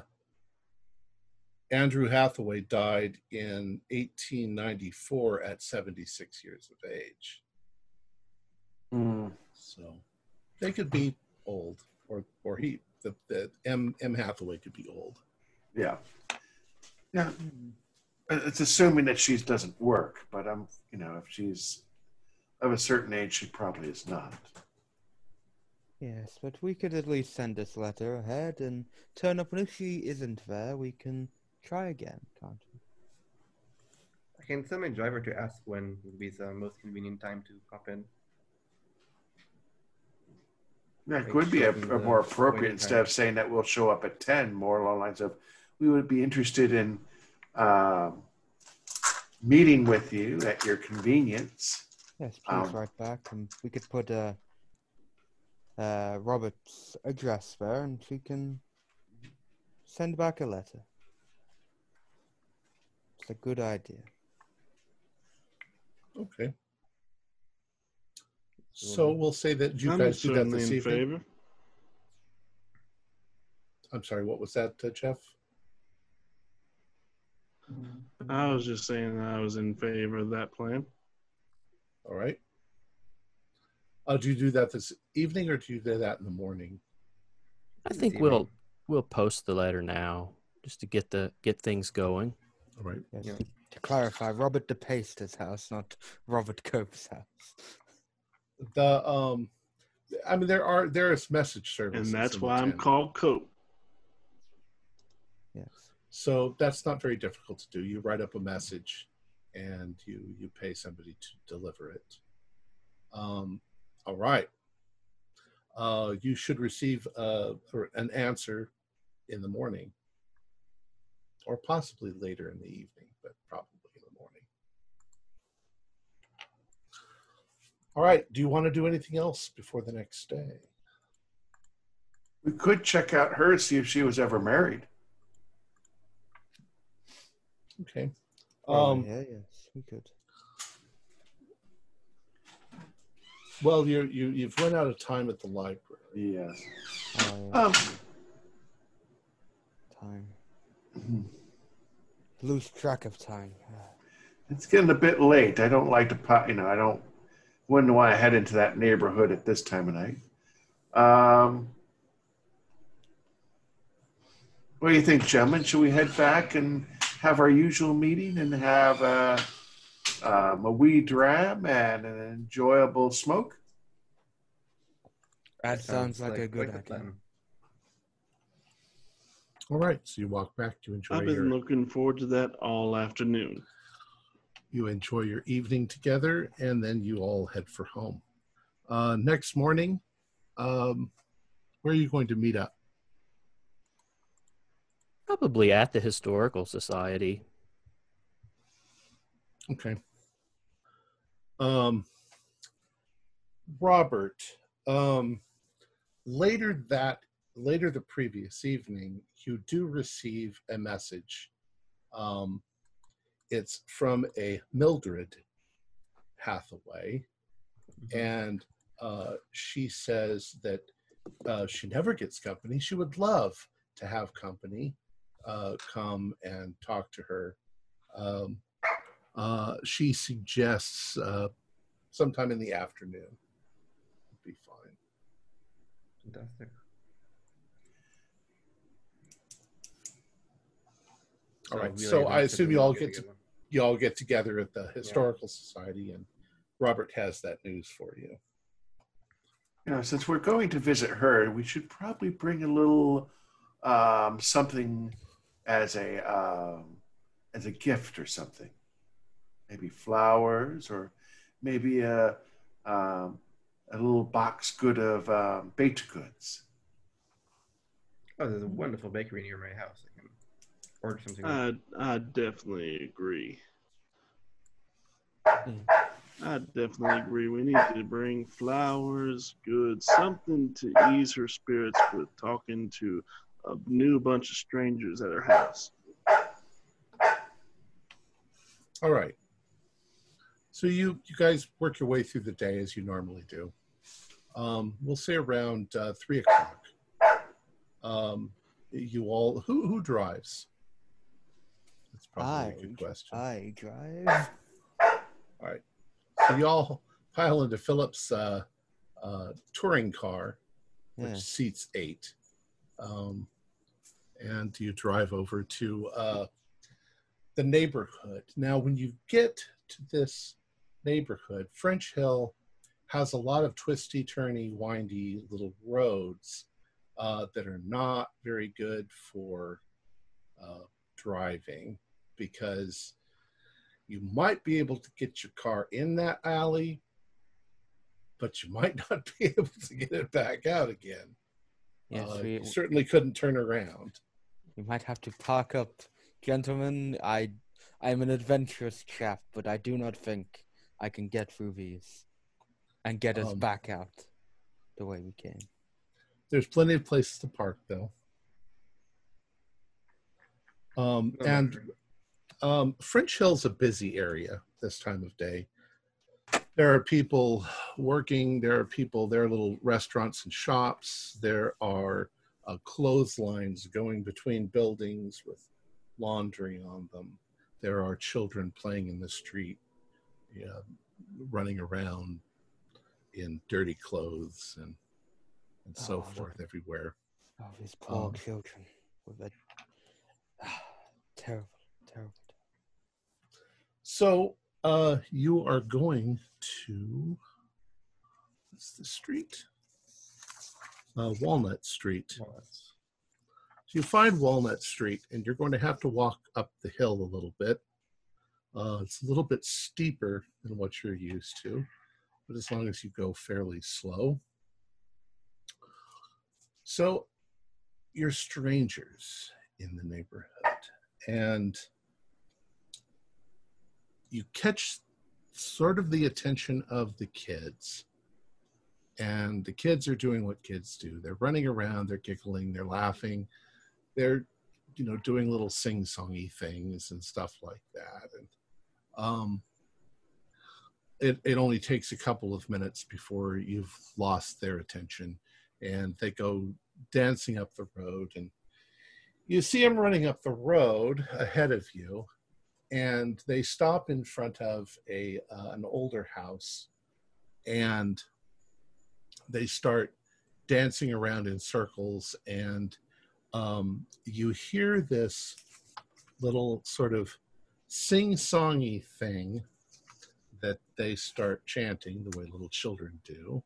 Andrew Hathaway died in 1894 at 76 years of age. Hmm. So they could be old, or or he, the, the M M Hathaway could be old. Yeah. Yeah. It's assuming that she doesn't work, but I'm, you know, if she's of a certain age, she probably is not. Yes, but we could at least send this letter ahead and turn up, and if she isn't there, we can try again, can't? I can send my driver to ask when would be the most convenient time to pop in. That could be a, a more appropriate in instead time. of saying that we'll show up at 10, more along the lines of we would be interested in um, meeting with you at your convenience. Yes, please Um, write back, and we could put uh, uh, Robert's address there, and she can send back a letter. It's a good idea. Okay. So we'll say that you I'm guys do that this in evening. favor. I'm sorry, what was that, uh, Jeff? I was just saying I was in favor of that plan. All right. Uh, do you do that this evening or do you do that in the morning? I think evening. we'll we'll post the letter now just to get the get things going. All right. Yes. Yeah. To clarify, Robert de Peyster's house, not Robert Cope's house. The um, I mean, there are there is message service, And that's why I'm called Cope. Yes. So that's not very difficult to do. You write up a message, and you you pay somebody to deliver it. Um, all right. Uh, you should receive uh, an answer in the morning, or possibly later in the evening, but probably in the morning. All right. Do you want to do anything else before the next day? We could check out her, see if she was ever married. Okay. Oh, Um, yeah, yes, we could. well, you you you've run out of time at the library. Yes. Oh, yeah. Um, time. Lose track of time. it's getting a bit late. I don't like to, po- you know, I don't, wouldn't want to head into that neighborhood at this time of night. Um, what do you think, gentlemen? Should we head back and have our usual meeting and have uh, um, a wee dram and an enjoyable smoke? That sounds, like, a good quite the idea. Plan. All right. So you walk back. You enjoy I've your been looking forward to that all afternoon. you enjoy your evening together, and then you all head for home. Uh, next morning, um, where are you going to meet up? Probably at the historical society. Okay. Um, Robert, um, later that later the previous evening, you do receive a message. Um, it's from a Mildred Hathaway, and uh, she says that uh, she never gets company. She would love to have company uh, come and talk to her. Um, uh, she suggests uh, sometime in the afternoon would be fine. Fantastic. All right. we So I assume you all get get to together. you all get together at the historical society, and Robert has that news for you. You know, since we're going to visit her, we should probably bring a little um, something as a um, as a gift or something. Maybe flowers, or maybe a um, a little box good of um, baked goods. Oh, there's a wonderful bakery near my house. I something. I I definitely agree. Mm. I definitely agree. We need to bring flowers, goods, something to ease her spirits with talking to a new bunch of strangers at her house. All right. So you you guys work your way through the day as you normally do. Um, we'll say around uh, three o'clock. Um, you all who who drives? That's probably I, a good question. I drive. All right. So you all pile into Philip's uh, uh, touring car, which Yeah. seats eight, um, and you drive over to uh, the neighborhood. Now, when you get to this neighborhood, French Hill has a lot of twisty, turny, windy little roads uh, that are not very good for uh, driving because you might be able to get your car in that alley, but you might not be able to get it back out again. Yes, Uh, we, you certainly couldn't turn around. You might have to park up. Gentlemen, I I'm an adventurous chap, but I do not think I can get through these and get us Um, back out the way we came. There's plenty of places to park, though. Um, and um, French Hill's a busy area this time of day. There are people working. There are people. There are little restaurants and shops. There are uh, clotheslines going between buildings with laundry on them. There are children playing in the street, yeah, running around in dirty clothes and and so Oh, look. forth everywhere. Oh, these poor um, children with that terrible, terrible. So uh, you are going to what's the street? Uh, Walnut Street. So you find Walnut Street, and you're going to have to walk up the hill a little bit. Uh, it's a little bit steeper than what you're used to, but as long as you go fairly slow. So you're strangers in the neighborhood, and you catch sort of the attention of the kids. And the kids are doing what kids do. They're running around, they're giggling, they're laughing, they're you know doing little sing-songy things and stuff like that. And um it, it only takes a couple of minutes before you've lost their attention and they go dancing up the road and you see them running up the road ahead of you and they stop in front of a uh, an older house and they start dancing around in circles and um, you hear this little sort of sing-songy thing that they start chanting the way little children do.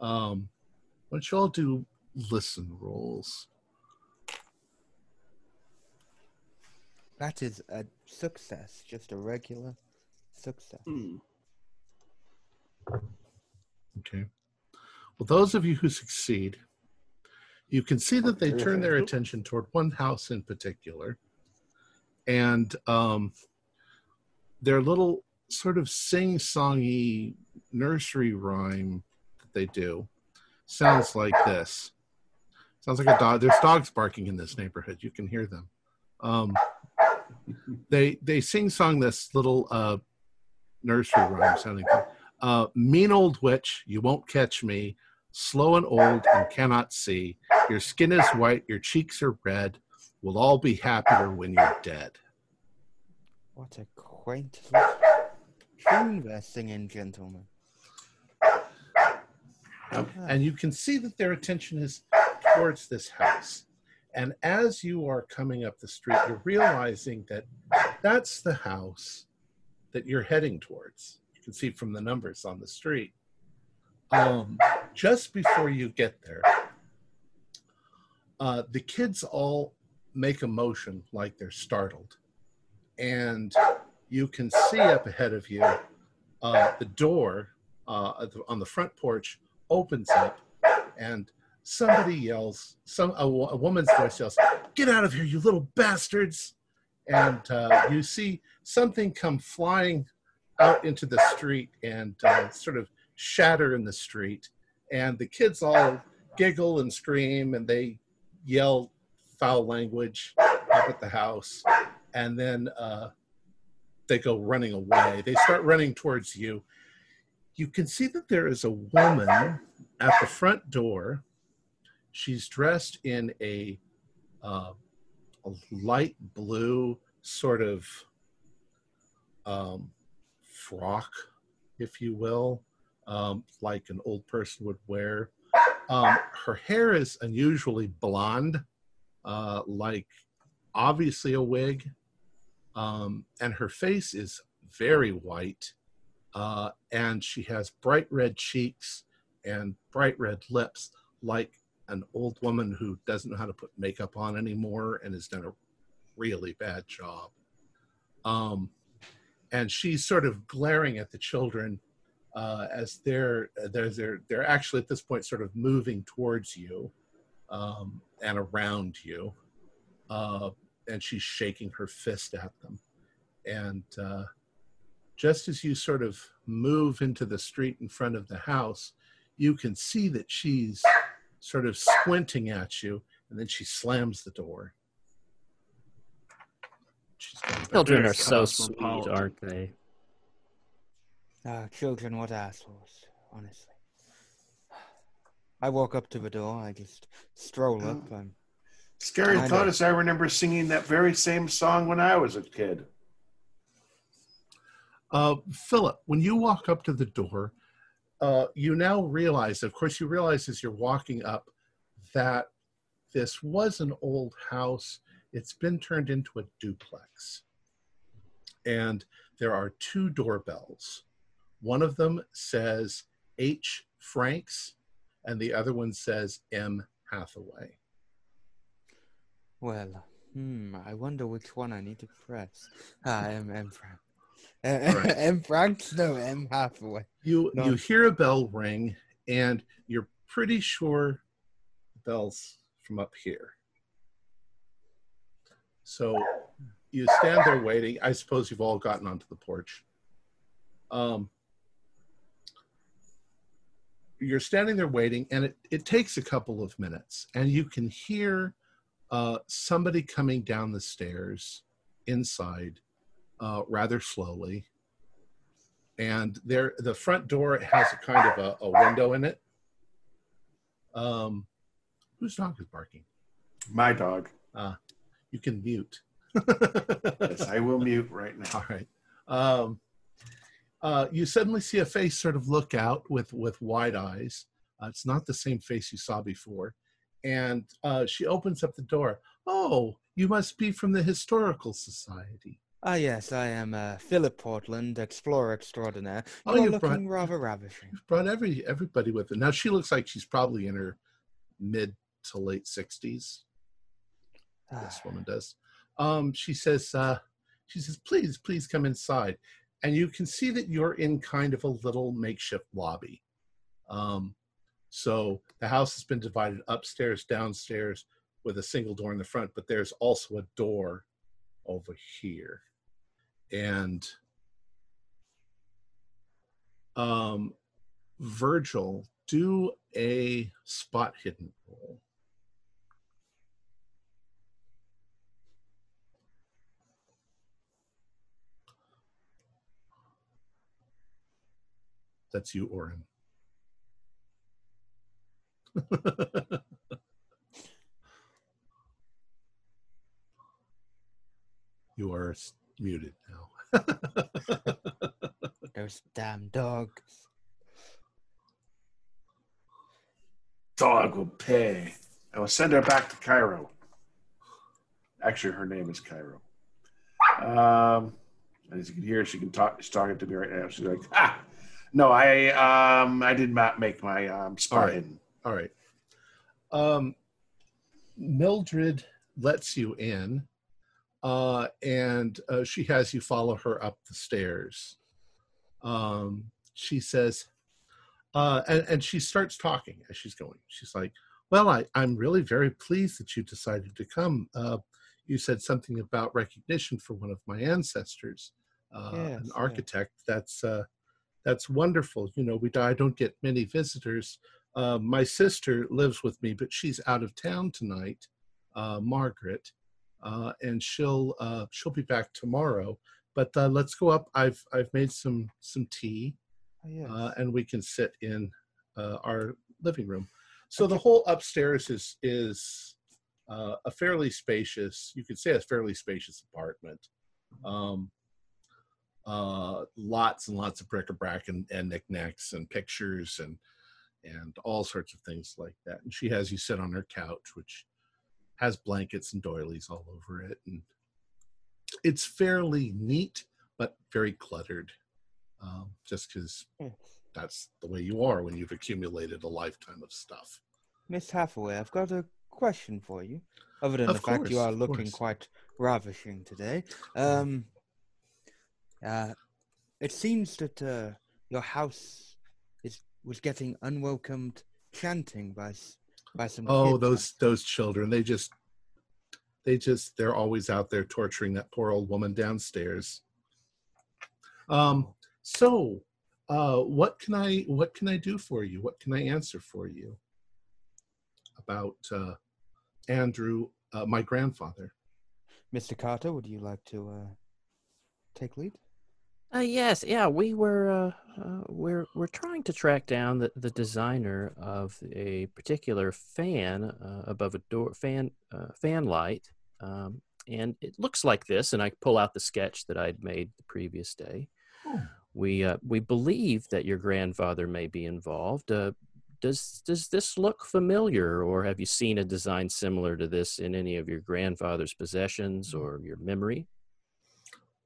Um, why don't you all do listen rolls That is a success, just a regular success. Hmm. Okay. Well, those of you who succeed, you can see that they turn their attention toward one house in particular, and um, their little sort of sing-songy nursery rhyme that they do sounds like this. Sounds like a dog. There's dogs barking in this neighborhood. You can hear them. Um, they they sing song this little uh, nursery rhyme sounding thing. Uh, mean old witch, you won't catch me. Slow and old and cannot see. Your skin is white, your cheeks are red. We'll all be happier when you're dead. What a quaint little tune they're singing, gentlemen. And you can see that their attention is towards this house. And as you are coming up the street, you're realizing that that's the house that you're heading towards. You can see from the numbers on the street. Um, just before you get there, uh, the kids all make a motion like they're startled. And you can see up ahead of you uh, the door uh, on the front porch opens up and somebody yells some a, a woman's voice yells get out of here you little bastards and uh, you see something come flying out into the street and uh, sort of shatter in the street and the kids all giggle and scream and they yell foul language up at the house and then uh, they go running away. They start running towards you. You can see that there is a woman at the front door. She's dressed in a, uh, a light blue sort of um, frock, if you will, um, like an old person would wear. Um, her hair is unusually blonde, uh, like obviously a wig, um, and her face is very white, uh, and she has bright red cheeks and bright red lips, like an old woman who doesn't know how to put makeup on anymore and has done a really bad job. Um, and she's sort of glaring at the children uh, as they're they're they're they're actually at this point sort of moving towards you um, and around you, uh, and she's shaking her fist at them, and uh, just as you sort of move into the street in front of the house, you can see that she's sort of squinting at you, and then she slams the door. She's Children are so sweet, aren't they? Ah, children, what assholes, honestly. I walk up to the door, I just stroll up. Oh. I'm, Scary I thought is I remember singing that very same song when I was a kid. Uh, Philip, when you walk up to the door, uh, you now realize, of course, you realize as you're walking up that this was an old house. It's been turned into a duplex. And there are two doorbells. One of them says H. Franks, and the other one says M. Hathaway. well, hmm, I wonder which one I need to press. Ah, M. M. Frank. Uh, Right. No, M. Hathaway. You No. you hear a bell ring, and you're pretty sure the bell's from up here. So you stand there waiting. I suppose you've all gotten onto the porch. Um, you're standing there waiting, and it, it takes a couple of minutes, and you can hear uh, somebody coming down the stairs inside uh, rather slowly. And there the front door has a kind of a, a window in it. Um whose dog is barking? My dog. Uh, you can mute. Yes, I will mute right now. all right. Um uh you suddenly see a face sort of look out with with wide eyes. Uh, it's not the same face you saw before. And uh she opens up the door. Oh you must be from the historical society Ah, yes, I am uh, Philip Portland, explorer extraordinaire. Oh, You're you looking brought- rather ravishing. You've brought every everybody with her now she looks like she's probably in her mid to late 60s Ah, this woman does. Um, she says, uh, she says, please, please come inside. And you can see that you're in kind of a little makeshift lobby. Um, so the house has been divided upstairs, downstairs with a single door in the front, but there's also a door over here. And um, Virgil, do a spot hidden roll. That's you, Oren. you are muted now. Those damn dogs. Dog will pay. I will send her back to Cairo. Actually, her name is Cairo. Um, as you can hear, she can talk. She's talking to me right now. She's like, "Ah, no, I um, I did not make my um, spot All right. All right. Um, Mildred lets you in, uh, and uh, she has you follow her up the stairs. Um, she says, uh, and, and she starts talking as she's going. She's like, Well, I, I'm really very pleased that you decided to come. Uh, you said something about recognition for one of my ancestors, uh, Yes, an architect. That's uh, that's wonderful. You know, we I don't get many visitors. Uh, my sister lives with me, but she's out of town tonight, uh, Margaret, uh, and she'll uh, she'll be back tomorrow. but uh, let's go up. I've I've made some some tea, Oh, yes. uh, and we can sit in uh, our living room. So the whole upstairs is is uh, a fairly spacious. You could say a fairly spacious apartment. Um, uh, lots and lots of bric-a-brac and, and knickknacks and pictures and and all sorts of things like that. And she has you sit on her couch, which has blankets and doilies all over it, and it's fairly neat but very cluttered. Um, just because that's the way you are when you've accumulated a lifetime of stuff. Miss Hathaway, I've got a question for you. Other than Of the fact you are looking quite ravishing today. Um, uh, it seems that uh, your house is was getting unwelcomed chanting by by some. Oh, kids. those those children! They just they just they're always out there torturing that poor old woman downstairs. Um. So, uh, what can I what can I do for you? What can I answer for you about uh, Andrew, uh, my grandfather? Mr. Carter, would you like to uh, take lead? Uh, yes, yeah, we were uh, uh, we're we're trying to track down the, the designer of a particular fan uh, above a door fan uh, fan light, um, and it looks like this. And I pull out the sketch that I'd made the previous day. Oh. We uh, we believe that your grandfather may be involved. Uh, does does this look familiar, or have you seen a design similar to this in any of your grandfather's possessions or your memory?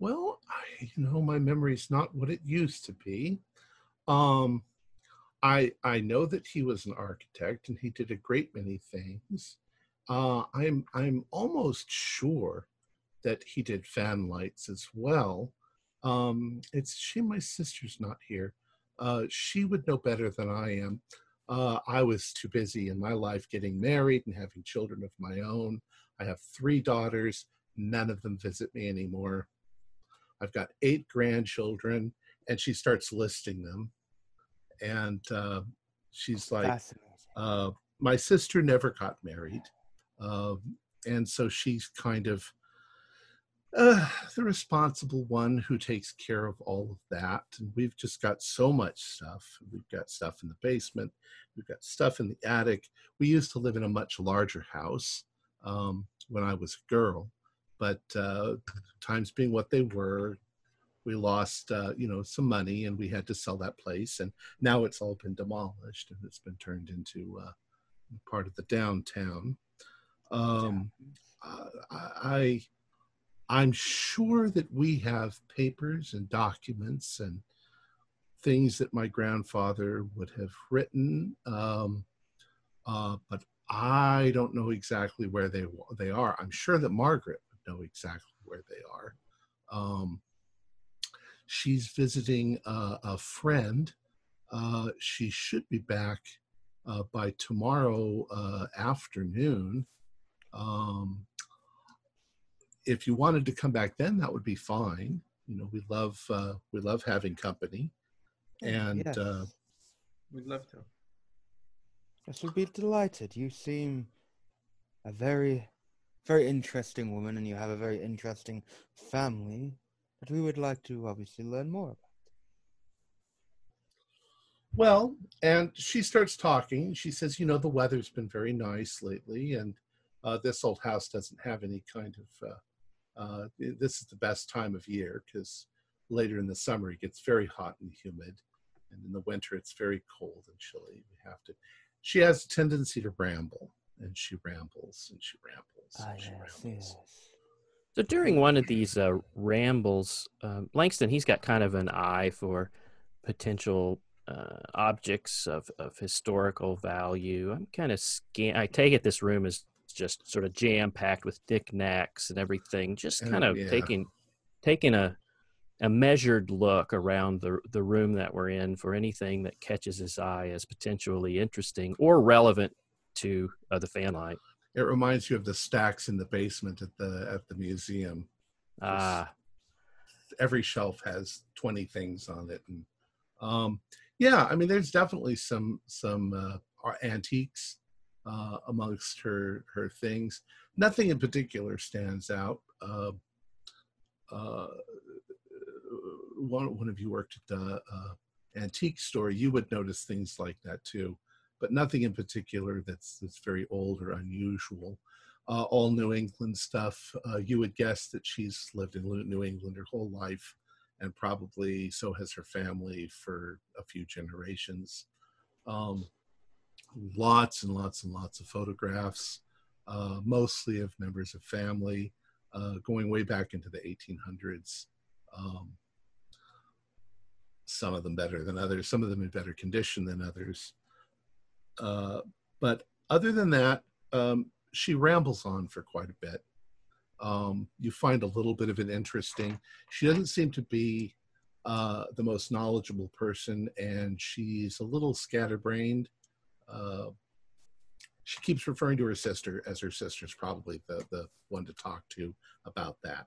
Well, I, you know, my memory's not what it used to be. Um, I I know that he was an architect and he did a great many things. Uh, I'm I'm almost sure that he did fan lights as well. Um, it's a shame my sister's not here. Uh, she would know better than I am. Uh, I was too busy in my life getting married and having children of my own. I have three daughters. None of them visit me anymore. I've got eight grandchildren, and she starts listing them. And uh, she's like, uh, my sister never got married. Um, and so she's kind of uh, the responsible one who takes care of all of that. And we've just got so much stuff. We've got stuff in the basement, we've got stuff in the attic. We used to live in a much larger house um, when I was a girl, but uh, times being what they were, we lost uh, you know some money and we had to sell that place and now it's all been demolished and it's been turned into uh, part of the downtown. Um, I, I i'm sure that we have papers and documents and things that my grandfather would have written um, uh, but i don't know exactly where they they are. I'm sure that margaret know exactly where they are um, she's visiting uh, a friend. Uh, she should be back uh, by tomorrow uh, afternoon. Um, if you wanted to come back then, that would be fine. You know, we love uh, we love having company, and yes. uh, We'd love to. Yes, we'd be delighted. You seem a very, very interesting woman, and you have a very interesting family that we would like to obviously learn more about. Well, and she starts talking. She says, you know, the weather's been very nice lately, and uh, this old house doesn't have any kind of. Uh, uh, this is the best time of year because later in the summer it gets very hot and humid, and in the winter it's very cold and chilly. We have to. She has a tendency to ramble, and she rambles and she rambles. Ah, and she yes, rambles. yes. So during one of these uh, rambles, um, Langston he's got kind of an eye for potential uh, objects of, of historical value. I'm kind of scan. I take it this room is just sort of jam packed with knickknacks and everything. Just Oh, kind of yeah. taking taking a a measured look around the the room that we're in for anything that catches his eye as potentially interesting or relevant to uh, the fan light. It reminds you of the stacks in the basement at the at the museum. Ah, every shelf has 20 things on it and um yeah i mean there's definitely some some uh antiques uh amongst her her things nothing in particular stands out uh uh one one of you worked at the uh, antique store, you would notice things like that too, but nothing in particular that's that's very old or unusual. Uh, all New England stuff. Uh, you would guess that she's lived in New England her whole life, and probably so has her family for a few generations. Um, lots and lots and lots of photographs, uh, mostly of members of family, uh, going way back into the 1800s. Um, some of them better than others, some of them in better condition than others. Uh, but other than that, um, she rambles on for quite a bit. Um, you find a little bit of it interesting. She doesn't seem to be uh, the most knowledgeable person, and she's a little scatterbrained. Uh, she keeps referring to her sister as her sister's probably the, the one to talk to about that.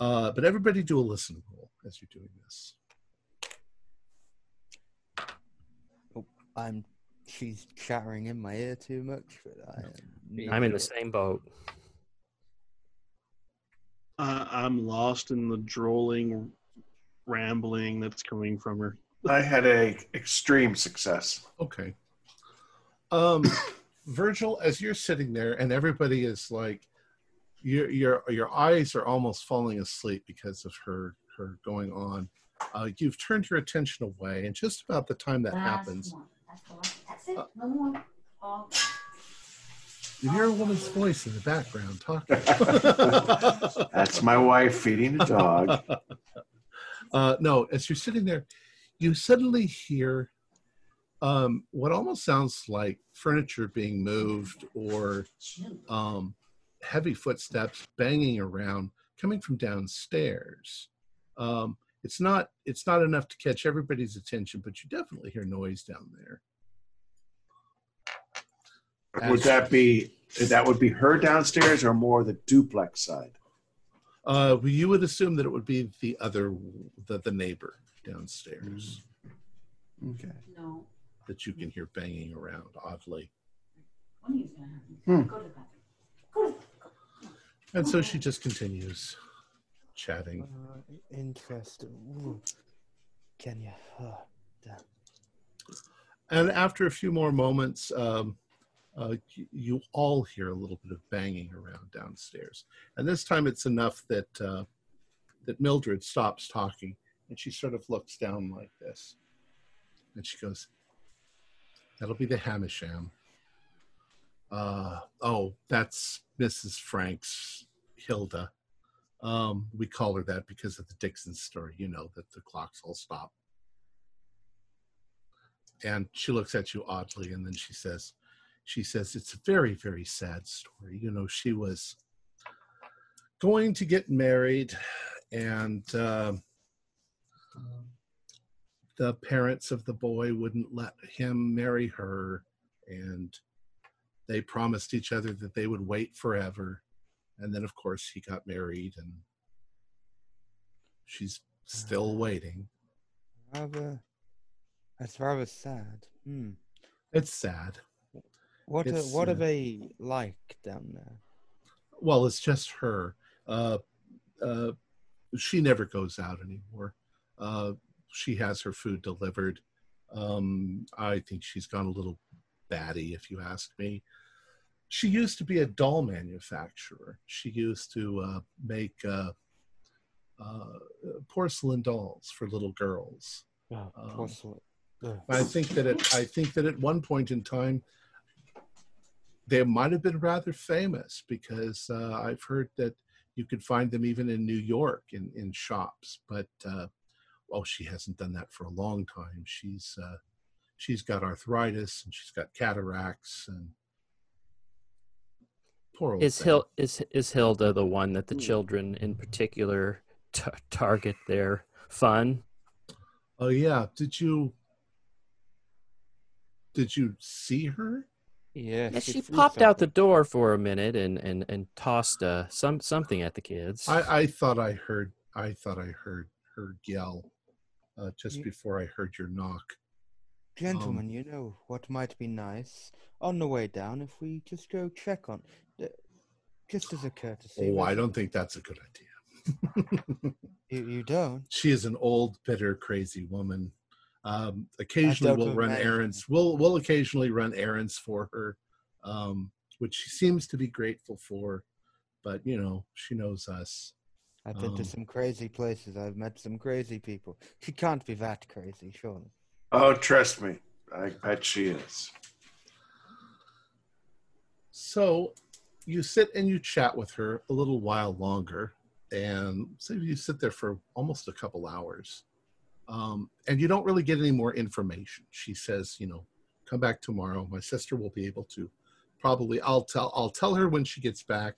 Uh, but everybody do a listen roll as you're doing this. I'm. She's chattering in my ear too much, but I. am I'm in the same boat. Uh, I'm lost in the drolling, rambling that's coming from her. I had a extreme success. Okay. Um, Virgil, as you're sitting there, and everybody is like, your your your eyes are almost falling asleep because of her her going on. Uh, you've turned your attention away, and just about the time that Last happens, one. That's the last. That's it. No more. Oh, you hear a woman's voice in the background talking. That's my wife feeding the dog. uh, no, as you're sitting there, you suddenly hear um, what almost sounds like furniture being moved or um, heavy footsteps banging around coming from downstairs. Um, it's not it's not enough to catch everybody's attention, but you definitely hear noise down there. Would that be that would be her downstairs or more the duplex side? Uh, well, you would assume that it would be the other the, the neighbor downstairs Okay. No. that you can hear banging around oddly. When are you gonna have me? Hmm. Go to the bathroom. Go to the bathroom. And so she just continues chatting. Uh, interesting. Ooh. Can? Oh, damn. And after a few more moments, um, uh, you, all hear a little bit of banging around downstairs. And this time it's enough that uh, that Mildred stops talking and she sort of looks down like this. And she goes, That'll be the Havisham. Uh, oh, that's Mrs. Frank's Hilda. Um, we call her that because of the Dickens story, you know, that the clocks all stop and she looks at you oddly and then she says she says it's a very very sad story you know she was going to get married and uh, the parents of the boy wouldn't let him marry her and they promised each other that they would wait forever and then of course he got married and she's still waiting Rather. That's rather sad. Hmm. it's sad What are, It's, what uh, are they like down there? well it's just her uh uh she never goes out anymore uh she has her food delivered um i think she's gone a little batty if you ask me she used to be a doll manufacturer she used to uh make uh uh, porcelain dolls for little girls. Oh, Um, porcelain. Ugh. I think that at I think that at one point in time, they might have been rather famous because uh, I've heard that you could find them even in New York in in shops. But uh, well, she hasn't done that for a long time. She's uh, she's got arthritis and she's got cataracts and poor old Is thing. Hil- is is Hilda the one that the Hmm. children in particular t- target their fun? Oh yeah, did you did you see her? Yeah, Yeah, she threw popped out the door for a minute and and and tossed uh, some something at the kids. I, I thought I heard I thought I heard her yell uh, just You- before I heard your knock. Gentlemen, you know what might be nice? On the way down, if we just go check on. uh, Just as a courtesy. Oh, I don't think that's a good idea. You, you don't? She is an old, bitter, crazy woman. Um, occasionally, we'll run imagine. errands. We'll we'll occasionally run errands for her, um, which she seems to be grateful for. But you know, she knows us. I've been to Um, some crazy places. I've met some crazy people. She can't be that crazy, surely. Oh, trust me. I bet she is. So you sit and you chat with her a little while longer, and so you sit there for almost a couple hours, um, and you don't really get any more information. She says, you know, come back tomorrow. My sister will be able to probably. I'll tell. I'll tell her when she gets back,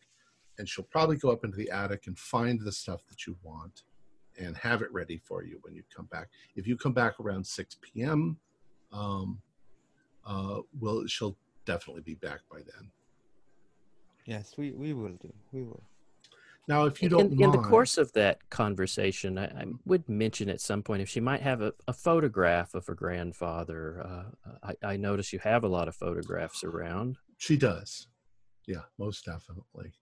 and she'll probably go up into the attic and find the stuff that you want, and have it ready for you when you come back. If you come back around six p.m., um, uh, will she'll definitely be back by then. Yes, we, we will do. We will. Now, if you don't in, in the course of that conversation, I, I would mention at some point if she might have a, a photograph of her grandfather. Uh, I, I notice you have a lot of photographs around. she does, yeah, most definitely.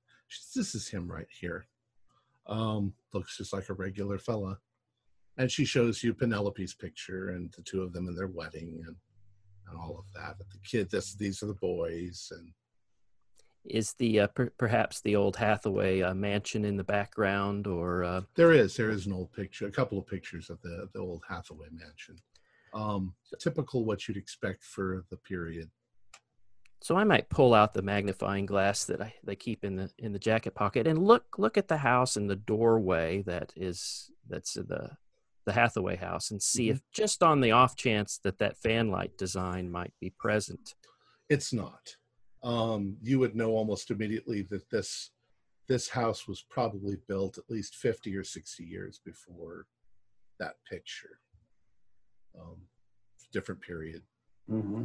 This is him right here. Um, looks just like a regular fella, and she shows you Penelope's picture and the two of them in their wedding and and all of that. But the kid, this these are the boys, and Is the uh, per, perhaps the old Hathaway uh, mansion in the background, or uh, there is there is an old picture, a couple of pictures of the the old Hathaway mansion. Um, typical what you'd expect for the period. so I might pull out the magnifying glass that I they keep in the in the jacket pocket and look look at the house and the doorway that is that's the the Hathaway house and see if just on the off chance that that fanlight design might be present. It's not. Um, you would know almost immediately that this this house was probably built at least 50 or 60 years before that picture. Um, different period. Mm-hmm.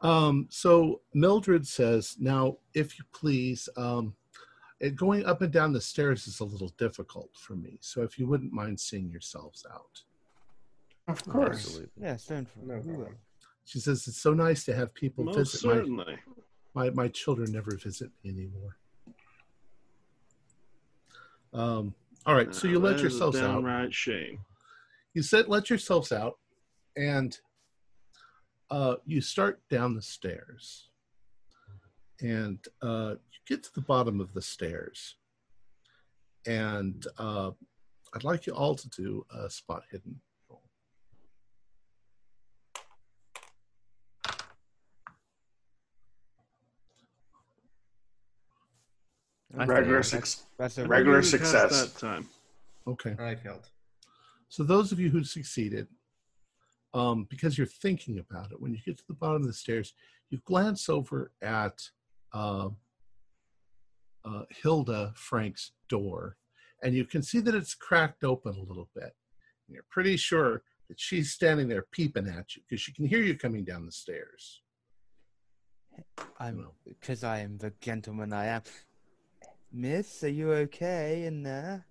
Um, so Mildred says, now, if you please, um, it, going up and down the stairs is a little difficult for me. So if you wouldn't mind seeing yourselves out. Of course. Absolutely. Yes, don't No we will. problem. She says, it's so nice to have people Most visit. My, certainly. my, my children never visit me anymore. Um, all right, so you let that is a yourselves out. downright shame. You said let yourselves out, and uh, you start down the stairs, and uh, you get to the bottom of the stairs, and uh, I'd like you all to do a spot hidden I Regular failed. six. That's a Regular I didn't pass success. That time. Okay. I failed. So those of you who succeeded, um, because you're thinking about it, when you get to the bottom of the stairs, you glance over at uh, uh, Hilda Frank's door, and you can see that it's cracked open a little bit. And you're pretty sure that she's standing there peeping at you because she can hear you coming down the stairs. I'm because I am the gentleman I am. Miss, are you okay in there?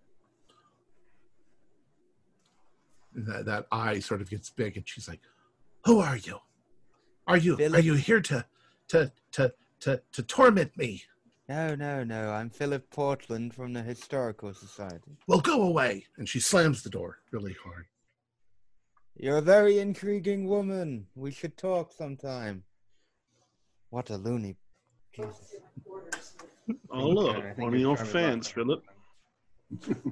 That, that eye sort of gets big, and she's like, "Who are you? Are you are you here to to to to to torment me?" No, no, no. I'm Philip Portland from the Historical Society. Well, go away. And she slams the door really hard. You're a very intriguing woman. We should talk sometime. What a loony. Jesus. Oh look, I think one of you're your fans. Philip.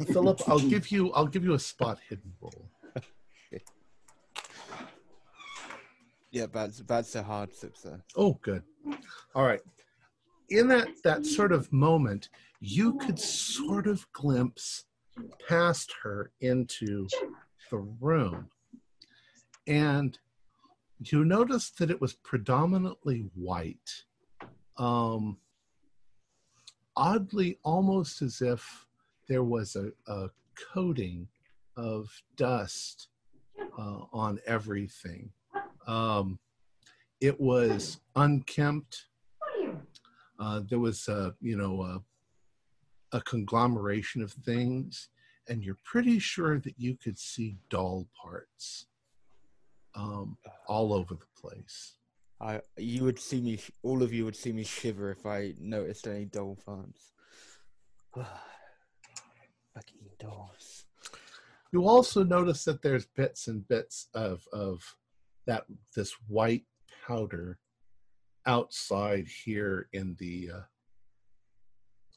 Philip, I'll give you I'll give you a spot hidden roll. Yeah, that's that's a hard success. Oh, good. All right. In that that sort of moment, you could sort of glimpse past her into the room. And you noticed that it was predominantly white. Um oddly almost as if there was a, a coating of dust uh, on everything. Um, it was unkempt. Uh, there was, a, you know, a, a conglomeration of things, and you're pretty sure that you could see doll parts um, all over the place. I you would see me. All of you would see me shiver if I noticed any doll farms. indoors. You also notice that there's bits and bits of of that this white powder outside here in the uh,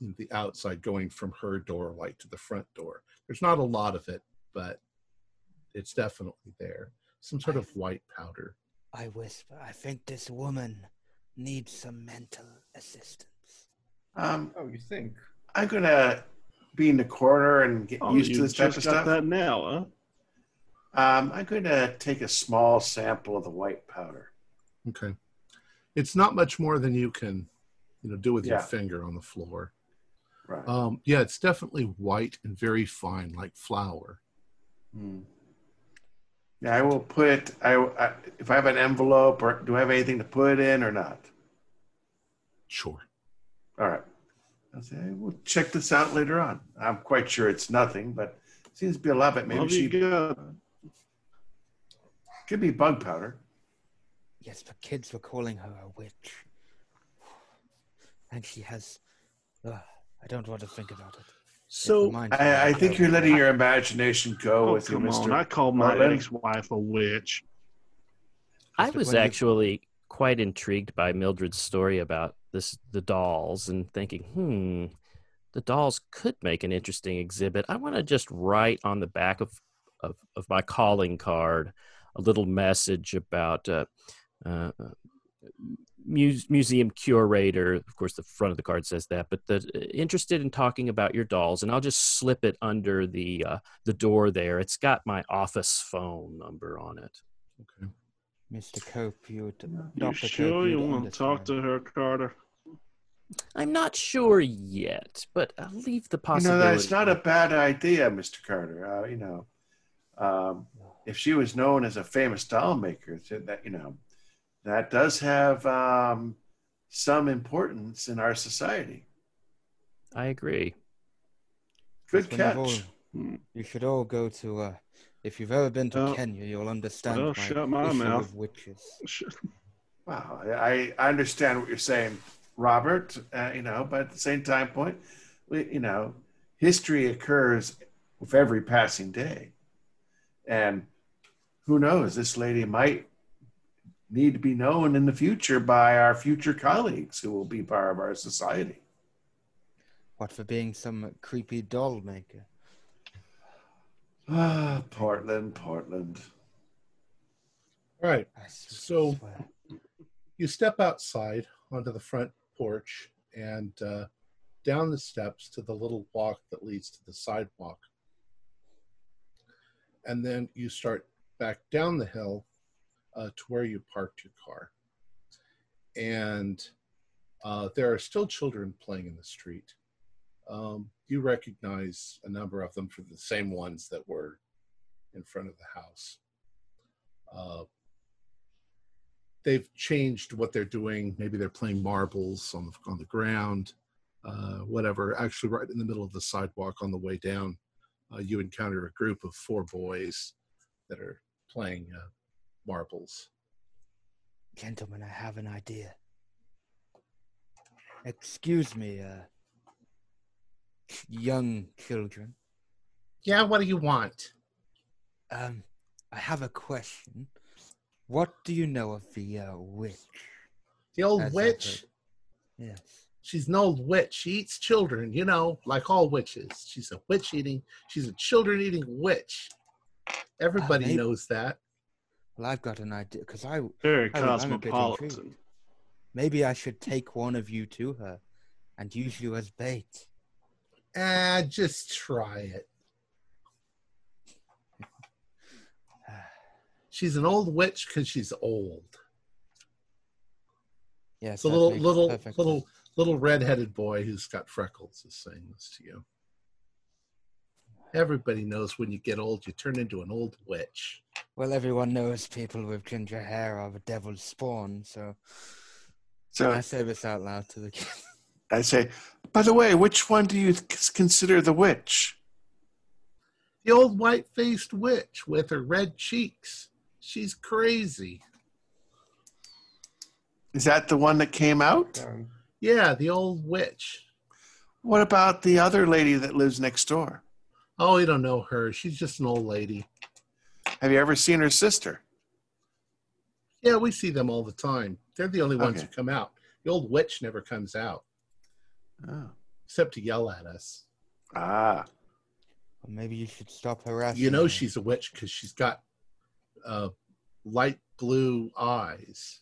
in the outside going from her door light to the front door. There's not a lot of it, but it's definitely there. Some sort of white powder. I whisper, I think this woman needs some mental assistance. Um, Oh, you think? I'm gonna be in the corner and get Oh, used to this type just of got stuff. that now, huh? Um, I'm gonna take a small sample of the white powder. Okay. It's not much more than you can, you know, do with your finger on the floor. Right. Um, yeah, it's definitely white and very fine, like flour. Hmm. Yeah, I will put. I, I if I have an envelope or do I have anything to put it in or not? Sure. All right. I'll say we'll check this out later on. I'm quite sure it's nothing, but seems to be a lot of it. Maybe Love she you could be bug powder. Yes, but kids were calling her a witch. And she has. Ugh, I don't want to think about it. It So I, I think you're letting your imagination go Oh, with you, come on. Mister. I called my Portland. ex-wife a witch. I was actually quite intrigued by Mildred's story about this the dolls and thinking, hmm, the dolls could make an interesting exhibit. I want to just write on the back of, of, of my calling card a little message about uh, uh, muse, museum curator. Of course, the front of the card says that, but the, uh, interested in talking about your dolls, and I'll just slip it under the uh, the door there. It's got my office phone number on it. okay. Mr. Cope, you would. You Dr. sure Cope, you want to talk to her, Carter? I'm not sure yet, but I'll leave the possibility. You possibility. know, that's not a bad idea, Mister Carter. Uh, you know, um, if she was known as a famous doll maker, that you know, that does have um, some importance in our society. I agree. Good When you've all- catch. Hmm. You should all go to. Uh, if you've ever been to Well- Kenya, you'll understand well, my, shut my issue mouth. with witches. Wow, I, I understand what you're saying, Robert. Uh, you know, but at the same time, point, we, you know, history occurs with every passing day, and who knows, this lady might need to be known in the future by our future colleagues who will be part of our society. What for being some creepy doll maker? Ah, Portland, Portland. All right. I s- So- You step outside onto the front porch and uh, down the steps to the little walk that leads to the sidewalk. And then you start back down the hill uh, to where you parked your car. And uh, there are still children playing in the street. Um, you recognize a number of them from the same ones that were in front of the house. Uh, they've changed what they're doing. Maybe they're playing marbles on the on the ground, uh, whatever. Actually, right in the middle of the sidewalk on the way down, uh, you encounter a group of four boys that are playing uh, marbles. Gentlemen, I have an idea. Excuse me, uh, young children. Yeah, what do you want? Um, I have a question. What do you know of the uh, witch? The old As witch. Yes. She's an old witch. She eats children, you know, like all witches. She's a witch eating. She's a children eating witch. Everybody maybe- knows that. Well, I've got an idea because I Very I- I'm a bit cosmopolitan. maybe I should take one of you to her and use you as bait. Ah, just try it. She's an old witch because she's old. Yes, The that little little perfect little sense. little redheaded boy who's got freckles is saying this to you. Everybody knows when you get old, you turn into an old witch. Well, everyone knows people with ginger hair are the devil's spawn, so So I say this out loud to the kids. I say, by the way, which one do you consider the witch? The old white faced witch with her red cheeks. She's crazy. Is that the one that came out? Yeah, the old witch. What about the other lady that lives next door? Oh, you don't know her. She's just an old lady. Have you ever seen her sister? Yeah, we see them all the time. They're the only ones Okay. who come out. The old witch never comes out Oh. except to yell at us. Ah. Or maybe you should stop harassing. You know her. she's a witch because she's got uh, light blue eyes.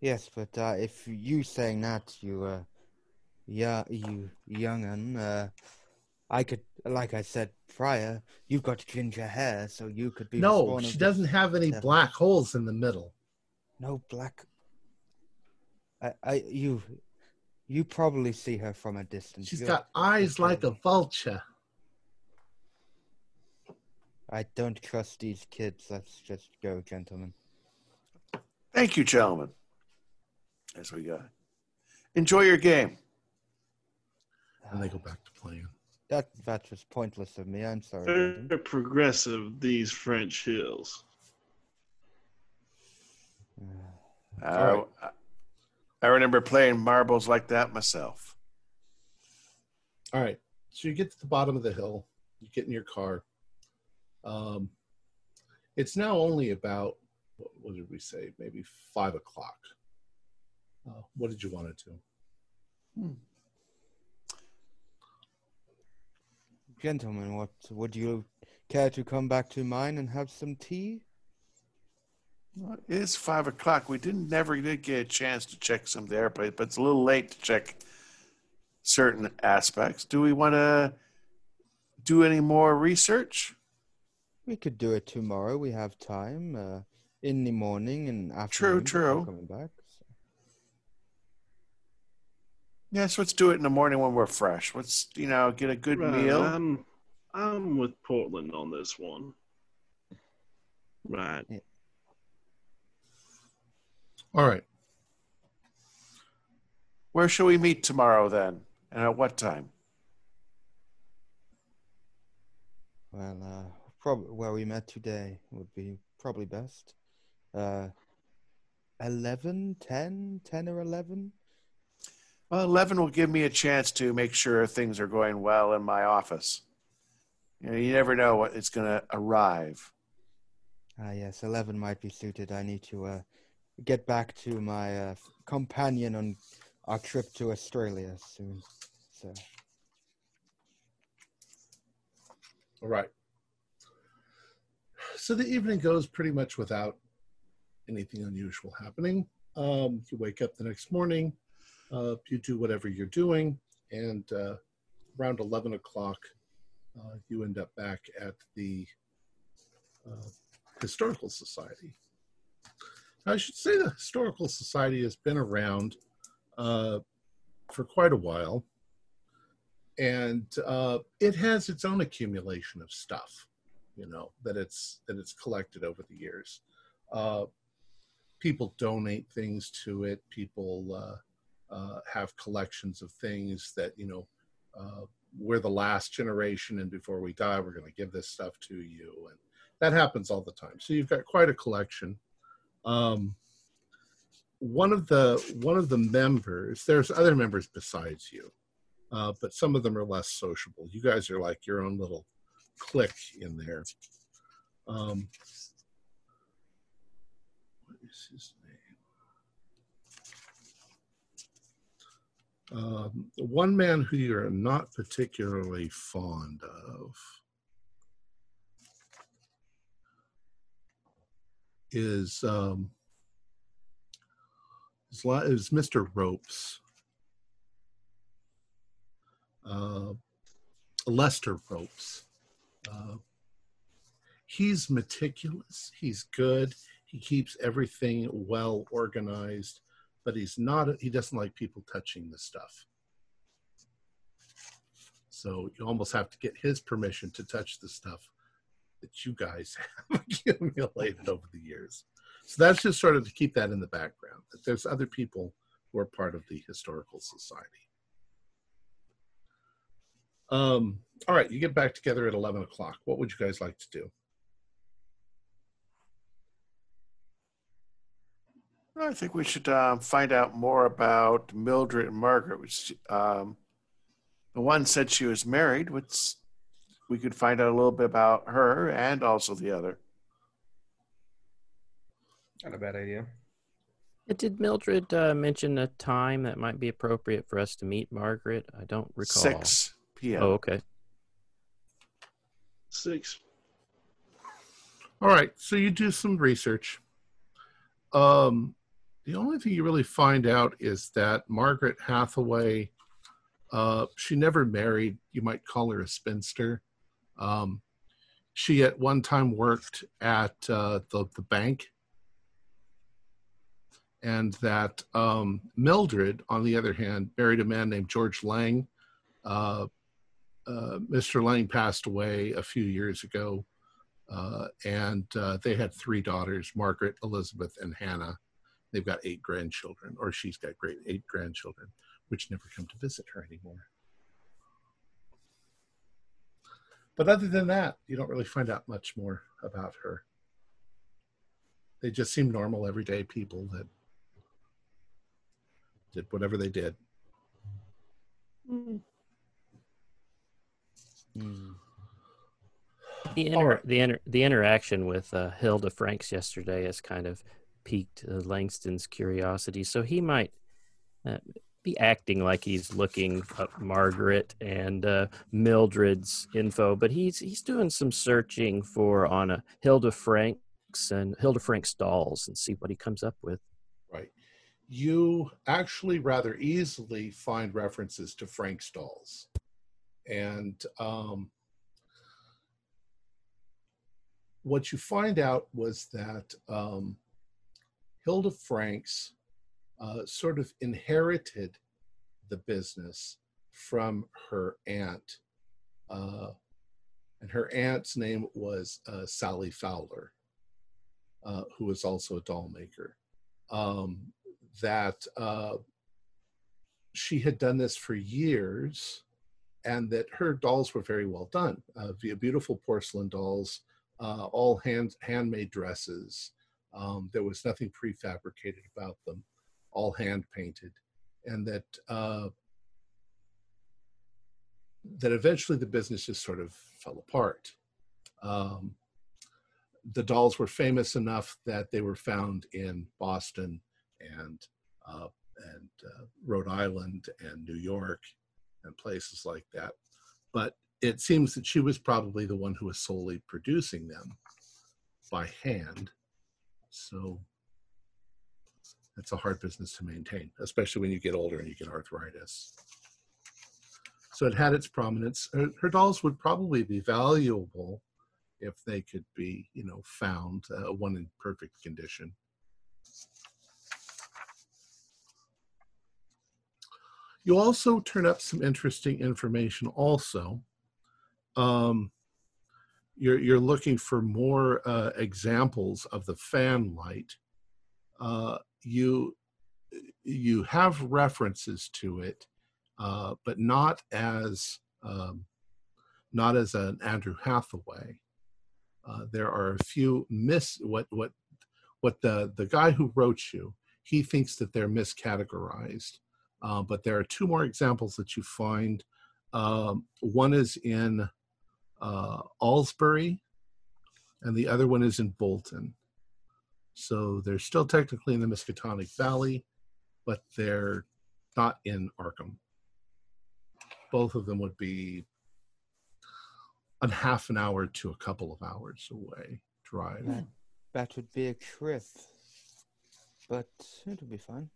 Yes, but uh, if you saying that, you, uh, yeah, you young'un, uh, I could, like I said prior, you've got ginger hair, so you could be. No, she doesn't have any devil. black holes in the middle. No black. I, I, you, you probably see her from a distance. She's You're- got eyes like a vulture. I don't trust these kids. Let's just go, gentlemen. Thank you, gentlemen. As we go. Enjoy your game. And they go back to playing. That that was pointless of me. I'm sorry. Brendan. They're progressive, these French hills. Uh, All right. I remember playing marbles like that myself. All right. So you get to the bottom of the hill. You get in your car. Um, it's now only about what, what did we say? Maybe five o'clock. Uh, what did you want to do? Gentlemen, what would you care to come back to mine and have some tea? Well, it is five o'clock. We didn't never did get a chance to check some of the airplanes, but it's a little late to check certain aspects. Do we want to do any more research? We could do it tomorrow. We have time. Uh, in the morning and afternoon. True, true. Coming back. so. Yes, let's do it in the morning when we're fresh. Let's you know get a good Right, meal. I'm, I'm with Portland on this one. Right. All right. Where shall we meet tomorrow then, and at what time? Well, uh, probably where we met today would be probably best. Uh, 11, 10, 10 or 11? Well, eleven will give me a chance to make sure things are going well in my office. You know, you never know what it's going to arrive. Ah, yes, 11 might be suited. I need to uh, get back to my uh, companion on our trip to Australia soon. So, All right. So the evening goes pretty much without anything unusual happening. Um, you wake up the next morning, uh, you do whatever you're doing, and uh, around 11 o'clock, uh, you end up back at the uh, Historical Society. I should say the Historical Society has been around uh, for quite a while and uh, it has its own accumulation of stuff you know that it's that it's collected over the years people donate things to it people uh, uh, have collections of things that you know uh, we're the last generation and before we die we're going to give this stuff to you and that happens all the time so you've got quite a collection um, one of the one of the members there's other members besides you uh, but some of them are less sociable. You guys are like your own little clique in there. Um, what is his name? Um, one man who you're not particularly fond of is um, is, is Mr. Ropes uh, Lester Ropes. Uh, he's meticulous. He's good. He keeps everything well organized, but he's not. He doesn't like people touching the stuff. So you almost have to get his permission to touch the stuff that you guys have accumulated over the years. So that's just sort of to keep that in the background. That there's other people who are part of the historical society. Um, all right, you get back together at 11 o'clock. What would you guys like to do? I think we should um, find out more about Mildred and Margaret. Which, um, The one said she was married, which we could find out a little bit about her and also the other. Not a bad idea. Uh, Did Mildred uh, mention a time that might be appropriate for us to meet Margaret? I don't recall. 6 p.m. Oh, okay. Six. All right, so you do some research. Um, the only thing you really find out is that Margaret Hathaway, uh, she never married. You might call her a spinster. Um, she at one time worked at uh, the the bank, and that um, Mildred, on the other hand, married a man named George Lang. Uh, uh, Mr. Lang passed away a few years ago, uh, and uh, they had three daughters Margaret, Elizabeth, and Hannah. They've got eight grandchildren, or she's got great eight grandchildren, which never come to visit her anymore. But other than that, you don't really find out much more about her. They just seem normal, everyday people that did whatever they did. Hmm. The inter- right. the inter- the interaction with uh, Hilda Franks yesterday is kind of piqued uh, Langston's curiosity, so he might uh, be acting like he's looking up Margaret and uh, Mildred's info, but he's he's doing some searching for on a Hilda Franks and Hilda Franks dolls and see what he comes up with. Right. You actually rather easily find references to Frank's dolls. And um, what you find out was that um, Hilda Franks uh, sort of inherited the business from her aunt. Uh, and her aunt's name was uh, Sally Fowler, uh, who was also a doll maker um, that uh, she had done this for years and that her dolls were very well done uh, via beautiful porcelain dolls uh, all hand handmade dresses um, there was nothing prefabricated about them all hand painted and that uh, that eventually the business just sort of fell apart um, the dolls were famous enough that they were found in Boston and uh, and uh, Rhode Island and New York and places like that. But it seems that she was probably the one who was solely producing them by hand. So it's a hard business to maintain, especially when you get older and you get arthritis. So it had its prominence. Her, her dolls would probably be valuable if they could be, you know, found, uh, one in perfect condition. You also turn up some interesting information. Also, um, you're you're looking for more uh, examples of the fan light. Uh, you you have references to it, uh, but not as um, not as an Andrew Hathaway. Uh, there are a few miss what what what the the guy who wrote you he thinks that they're miscategorized uh, but there are two more examples that you find um, one is in uh, Aylesbury and the other one is in Bolton so they're still technically in the Miskatonic Valley but they're not in Arkham both of them would be a half an hour to a couple of hours away drive. That, that would be a trip. But it'll be fun.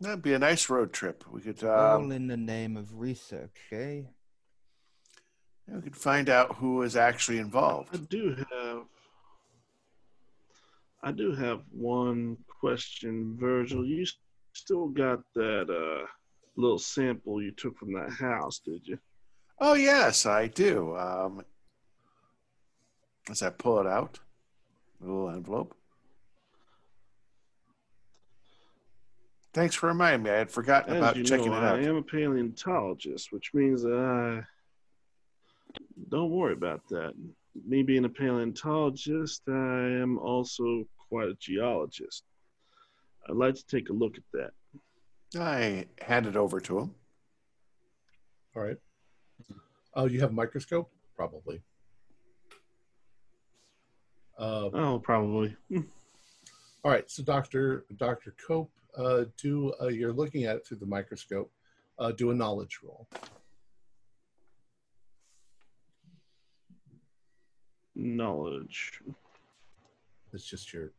That'd be a nice road trip. We could All um, in the name of research, eh? We could find out who was actually involved. I do have. I do have one question, Virgil. You still got that uh, little sample you took from that house, did you? Oh yes, I do. Um, as I pull it out, little envelope. Thanks for reminding me. I had forgotten As about you checking know, it out. I am a paleontologist, which means that I don't worry about that. Me being a paleontologist, I am also quite a geologist. I'd like to take a look at that. I hand it over to him. All right. Oh, you have a microscope? Probably. Uh, Oh, probably. all right. So, Doctor Doctor Cope, uh, do uh, you're looking at it through the microscope. Uh, do a knowledge roll. Knowledge. It's just your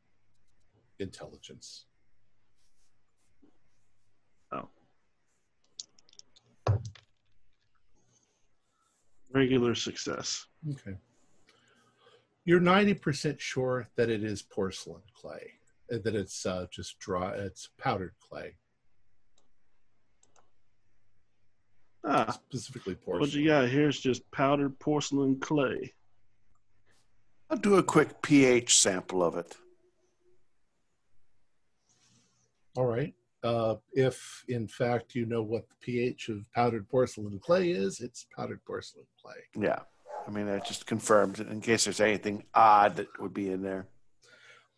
intelligence. Oh. Regular success. Okay. You're 90% sure that it is porcelain clay, uh, that it's uh, just dry, it's powdered clay, Ah, specifically porcelain. what you got here is just powdered porcelain clay. I'll do a quick pH sample of it. All right. Uh, if in fact you know what the pH of powdered porcelain clay is, it's powdered porcelain clay. Yeah. I mean, that just confirms it in case there's anything odd that would be in there.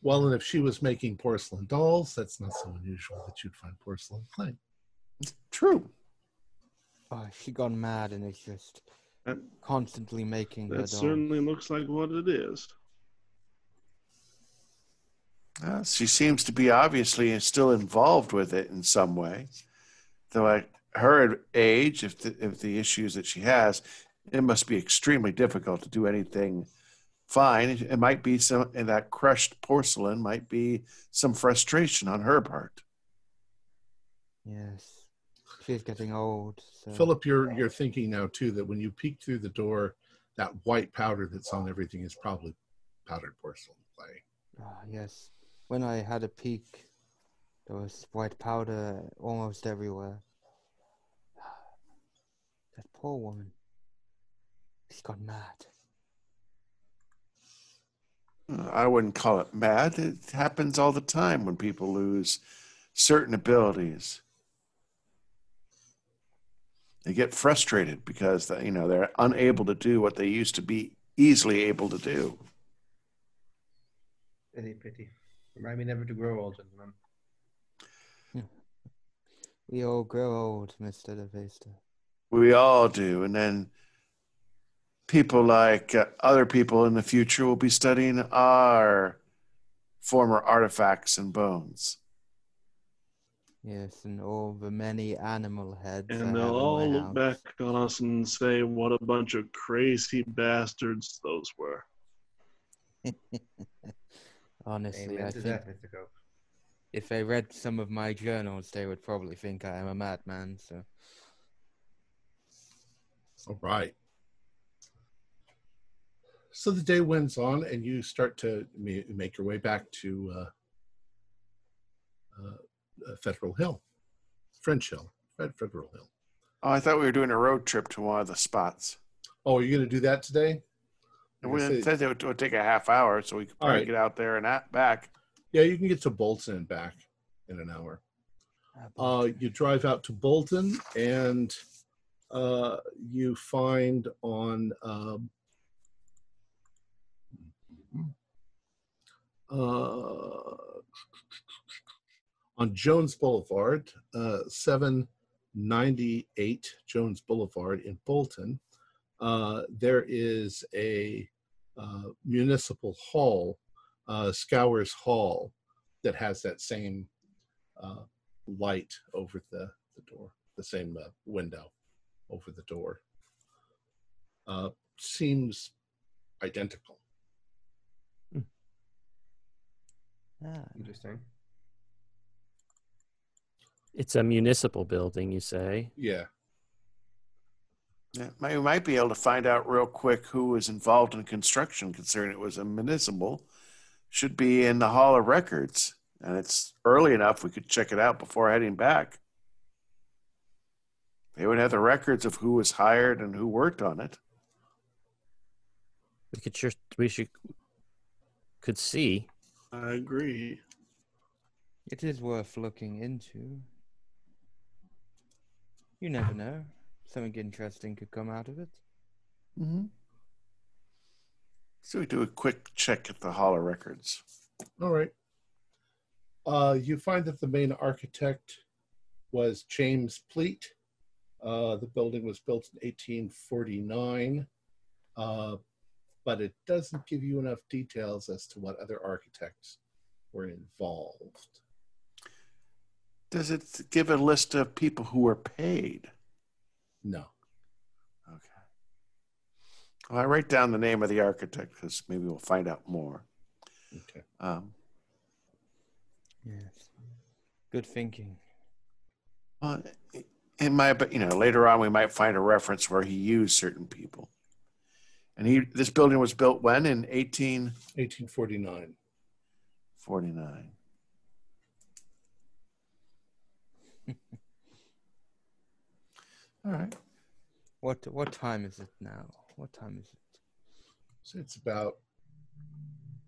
Well, and if she was making porcelain dolls, that's not so unusual that you'd find porcelain clay. It's true. Oh, she gone mad and it's just That, constantly making her that dolls. certainly looks like what it is. Uh, she seems to be obviously still involved with it in some way. Though at her age, if the, if the issues that she has, it must be extremely difficult to do anything fine. It, it might be some, and that crushed porcelain might be some frustration on her part. Yes. She's getting old. So. Philip, you're you're thinking now too that when you peek through the door, that white powder that's on everything is probably powdered porcelain clay. Ah, yes. When I had a peek, there was white powder almost everywhere. That poor woman. She's gone mad. I wouldn't call it mad. It happens all the time when people lose certain abilities. They get frustrated because you know they're unable to do what they used to be easily able to do. Pity, pity. Remind me never to grow old, gentlemen. We all grow old, Mr. de Peyster. We all do, and then people like uh, other people in the future will be studying our former artifacts and bones. Yes, and all the many animal heads. And they'll all look house. back on us and say what a bunch of crazy bastards those were. Honestly, Amen I think that, if they read some of my journals, they would probably think I am a madman. So, All right. So the day winds on, and you start to make your way back to uh, uh, uh, Federal Hill, French Hill, Fed- Federal Hill. Oh, I thought we were doing a road trip to one of the spots. Oh, are you going to do that today? And Like I we said- said it would, it would take a half hour, so we could probably right. get out there and at, back. Yeah, you can get to Bolton and back in an hour. Uh, you drive out to Bolton, and uh, you find on um, uh, on Jones Boulevard, uh, 798 Jones Boulevard in Bolton. Uh, there is a uh, municipal hall, uh, Scowers Hall, that has that same uh, light over the, the door, the same uh, window over the door. Uh, seems identical. Ah, Interesting. It's a municipal building, you say? Yeah. Yeah, we might be able to find out real quick who was involved in construction, considering it was a municipal. Should be in the Hall of Records, and it's early enough we could check it out before heading back. They would have the records of who was hired and who worked on it. We could sure we should could see. I agree. it is worth looking into. You never know. Something interesting could come out of it. Mm-hmm. So we do a quick check at the Hall of Records. All right. Uh, you find that the main architect was James Pleat. Uh, the building was built in 1849, uh, but it doesn't give you enough details as to what other architects were involved. Does it give a list of people who were paid? No. Okay. Well, I write down the name of the architect because maybe we'll find out more. Okay. Um, Yes. Good thinking. well, in my, but you know, later on we might find a reference where he used certain people. And he, this building was built when in 1849. 1849. All right. What what time is it now? What time is it? So it's about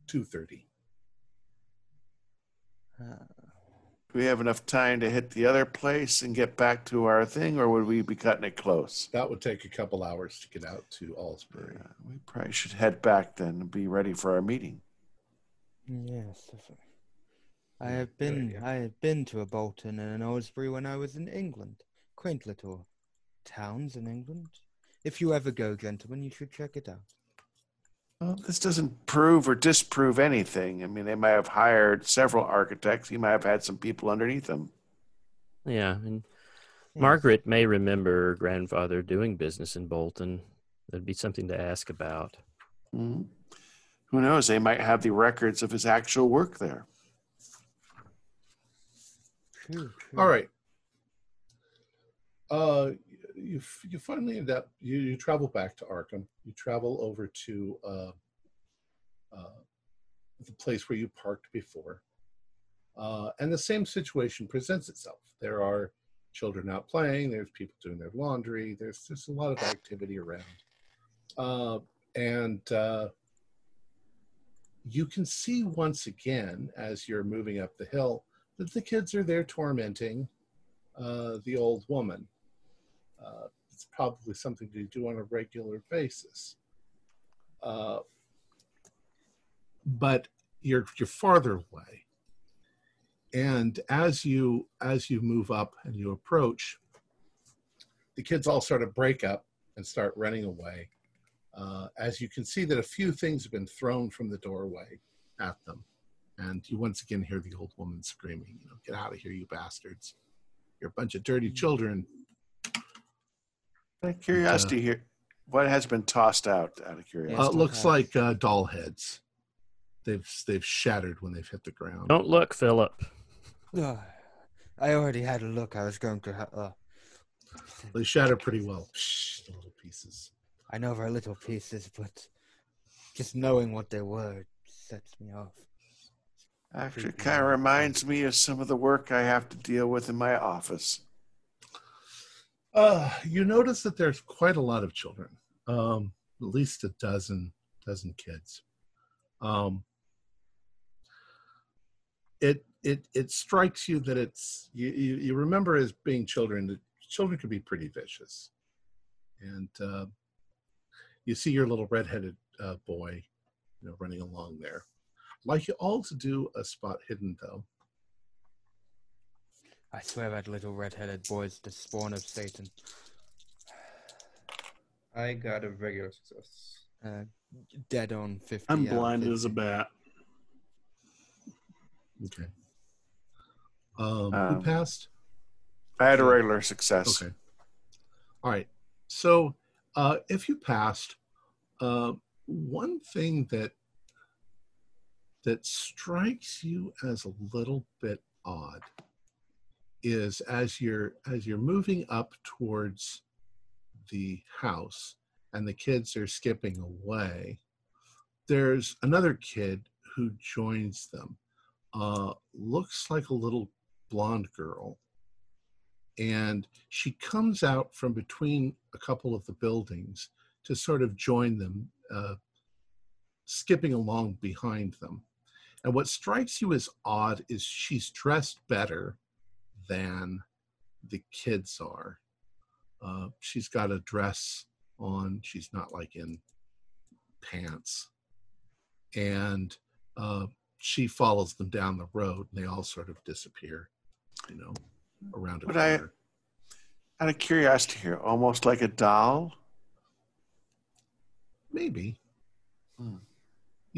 2.30. Uh, Do we have enough time to hit the other place and get back to our thing, or would we be cutting it close? That would take a couple hours to get out to Aylesbury. Yeah, we probably should head back then and be ready for our meeting. yes. definitely. I have been I have been to a Bolton and an Aylesbury when I was in England. Quaint little towns in England. If you ever go, gentlemen, you should check it out. Well, this doesn't prove or disprove anything. I mean, they might have hired several architects. He might have had some people underneath him. Yeah, and Yes. Margaret may remember her grandfather doing business in Bolton. That'd be something to ask about. Mhm. Who knows? They might have the records of his actual work there. All right. Uh, you you finally end up you, you travel back to Arkham. You travel over to uh, uh, the place where you parked before, uh, and the same situation presents itself. There are children out playing. There's people doing their laundry. There's there's a lot of activity around, uh, and uh, you can see once again as you're moving up the hill that the kids are there tormenting uh, the old woman. Uh, it's probably something to do on a regular basis. Uh, but you're you're farther away, and as you as you move up and you approach, the kids all sort of break up and start running away. Uh, as you can see that a few things have been thrown from the doorway at them and you once again hear the old woman screaming, you know, get out of here, you bastards. You're a bunch of dirty children. Out of curiosity here, what has been tossed out? Out of Uh, curiosity, it looks have- like uh, doll heads. They've they've shattered when they've hit the ground. Don't look, Philip. Ugh. I already had a look. I was going to. Ha- uh, They shatter pretty well. Psh, the little pieces. I know they're little pieces, but just knowing what they were sets me off. Actually, kind of reminds me of some of the work I have to deal with in my office. Uh, you notice that there's quite a lot of children. Um, at least a dozen dozen kids. Um, it it it strikes you that it's you, you you remember as being children that children can be pretty vicious, and uh, you see your little redheaded uh, boy, you know, running along there. I'd like you all to do a spot hidden though. I swear that little red-headed boy's the spawn of Satan. I got a regular success. Uh, dead on 50. I'm out of blind as a bat. Okay. Um, Um, who passed? I had a regular success. Okay. All right. So uh, if you passed, uh, one thing that that strikes you as a little bit odd is as you're as you're moving up towards the house and the kids are skipping away there's another kid who joins them uh, looks like a little blonde girl and she comes out from between a couple of the buildings to sort of join them, uh, skipping along behind them. And what strikes you as odd is she's dressed better than the kids are. Uh, she's got a dress on, she's not like in pants. And uh, she follows them down the road and they all sort of disappear, you know, around a But I- corner. Out of curiosity here, almost like a doll. Maybe. Hmm.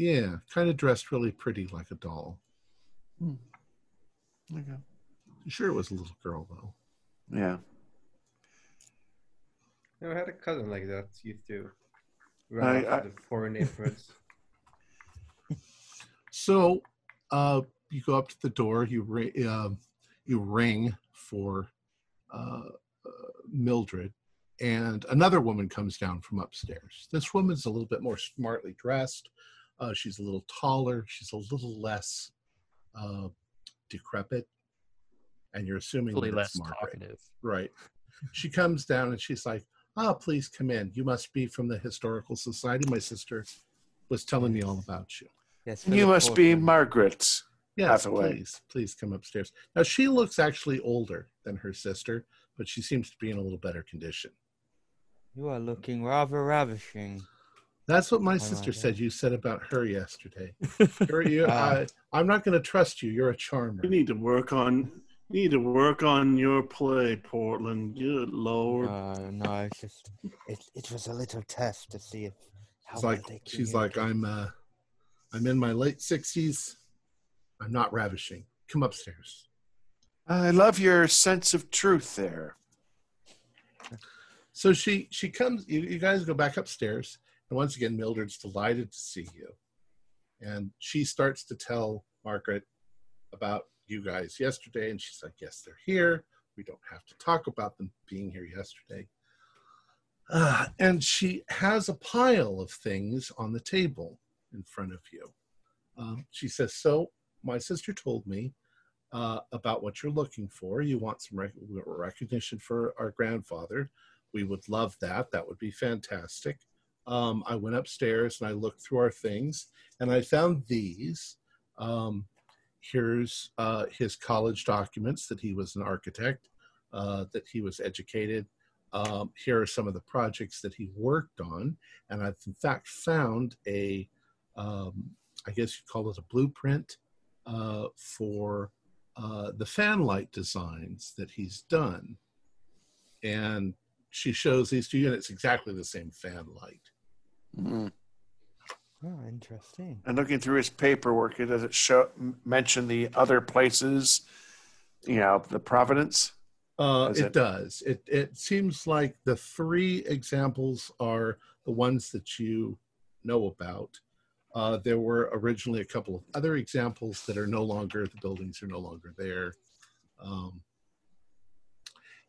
Yeah, kind of dressed really pretty like a doll. Okay. Sure, it was a little girl though. Yeah. No, I had a cousin like that. Used to I- run I- off to the foreign neighborhoods. So, uh, you go up to the door. You ring. Uh, you ring for uh, uh, Mildred, and another woman comes down from upstairs. This woman's a little bit more smartly dressed. Uh, she's a little taller. She's a little less uh, decrepit, and you're assuming Hopefully that less it's Margaret. talkative. Right. She comes down and she's like, "Ah, please come in. You must be from the historical society. My sister was telling me all about you." Yes, You Philip must be Portland. Margaret. Yes, Hathaway. please, please come upstairs. Now she looks actually older than her sister, but she seems to be in a little better condition. You are looking rather ravishing. That's what my Oh, sister said you said about her yesterday. You're, you, Ah. I, I'm not going to trust you. You're a charmer. You need to work on. You need to work on your play, Portland. Good lord. Uh, no, it's just it, it was a little test to see if how She's like, they she's like, it. I'm, uh, I'm in my late sixties. I'm not ravishing. Come upstairs. I love your sense of truth there. So she she comes. You, you guys go back upstairs, and once again, Mildred's delighted to see you, and she starts to tell Margaret about you guys yesterday, and she's like, "Yes, they're here. We don't have to talk about them being here yesterday." Uh, and she has a pile of things on the table in front of you. Um, she says, "So my sister told me uh, about what you're looking for. You want some rec- recognition for our grandfather." we would love that. That would be fantastic. Um, I went upstairs and I looked through our things and I found these. Um, here's uh, his college documents that he was an architect, uh, that he was educated. Um, here are some of the projects that he worked on. And I've in fact found a, um, I guess you'd call it a blueprint uh, for uh, the fan light designs that he's done. And she shows these to you, and it's exactly the same fan light. Mm. Oh, interesting. And looking through his paperwork, it does it show mention the other places, you know, the Providence? Uh, Is it, it- does. It it seems like the three examples are the ones that you know about. Uh, there were originally a couple of other examples that are no longer. The buildings are no longer there. Um,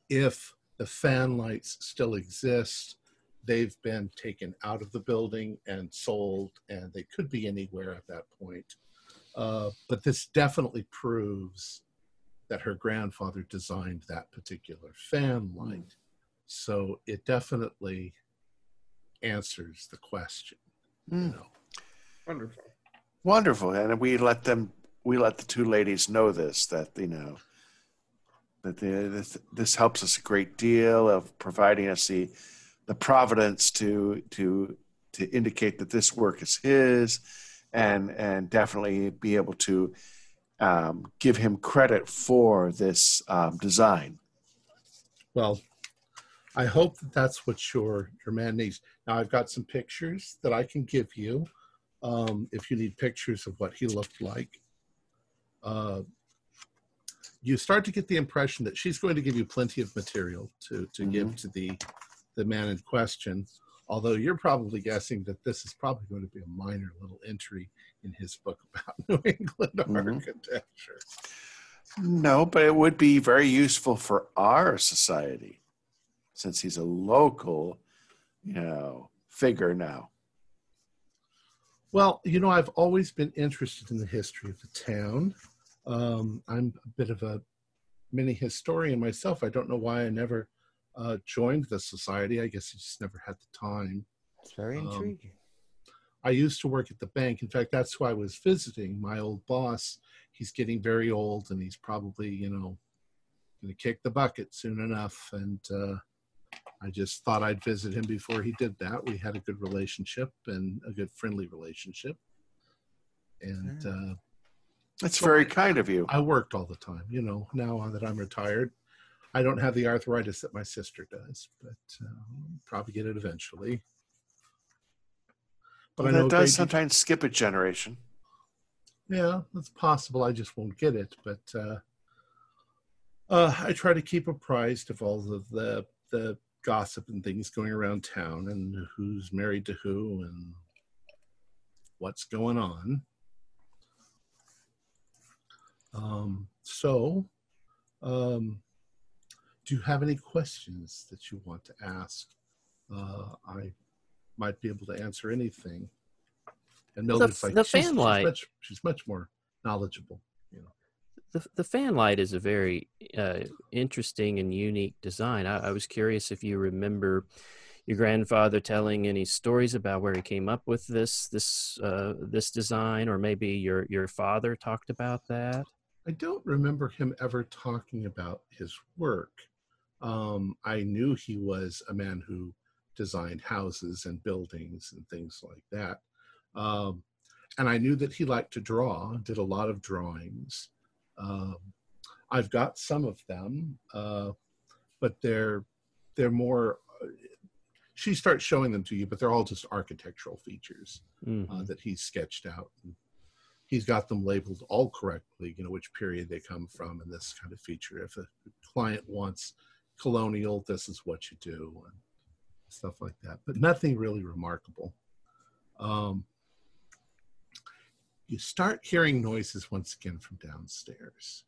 if the fan lights still exist, they've been taken out of the building and sold, and they could be anywhere at that point. Uh, but this definitely proves that her grandfather designed that particular fan light. So it definitely answers the question. You Mm. know, Wonderful. Wonderful. And we let them, we let the two ladies know this, that, you know, that this, this helps us a great deal of providing us the, the providence to, to, to indicate that this work is his and, and definitely be able to um, give him credit for this um, design. well, I hope that that's what your your man needs. Now I've got some pictures that I can give you um, if you need pictures of what he looked like. Uh, you start to get the impression that she's going to give you plenty of material to to give to the the man in question. Although you're probably guessing that this is probably going to be a minor little entry in his book about New England Mhm. architecture. No, but it would be very useful for our society since he's a local, you know, figure now. Well, you know, I've always been interested in the history of the town. Um, I'm a bit of a mini historian myself. I don't know why I never uh, joined the society. I guess I just never had the time. It's very Um, intriguing. I used to work at the bank. In fact, that's who I was visiting. My old boss, he's getting very old and he's probably, you know, going to kick the bucket soon enough. And uh, I just thought I'd visit him before he did that. We had a good relationship and a good friendly relationship. And uh, That's very kind of you. I worked all the time, you know, now that I'm retired. I don't have the arthritis that my sister does, but um, probably get it eventually. But Well, I know that does sometimes skip a generation. Yeah, that's possible. I just won't get it. But uh, uh, I try to keep apprised of all of the the gossip and things going around town, and who's married to who, and what's going on. Um, so, um, do you have any questions that you want to ask? Uh, I might be able to answer anything. And The- Mildred's like, the she's, fan she's light. much, she's much more knowledgeable. You know, The, the fan light is a very uh, interesting and unique design. I, I was curious if you remember your grandfather telling any stories about where he came up with this this uh, this design, or maybe your your father talked about that. I don't remember him ever talking about his work. Um, I knew he was a man who designed houses and buildings and things like that. Um, and I knew that he liked to draw, did a lot of drawings. Um, I've got some of them, uh, but they're they're more. She starts showing them to you, but they're all just architectural features Mhm. uh, that he sketched out. And he's got them labeled all correctly, you know, which period they come from and this kind of feature. If a client wants colonial, this is what you do and stuff like that. But nothing really remarkable. Um, you start hearing noises once again from downstairs,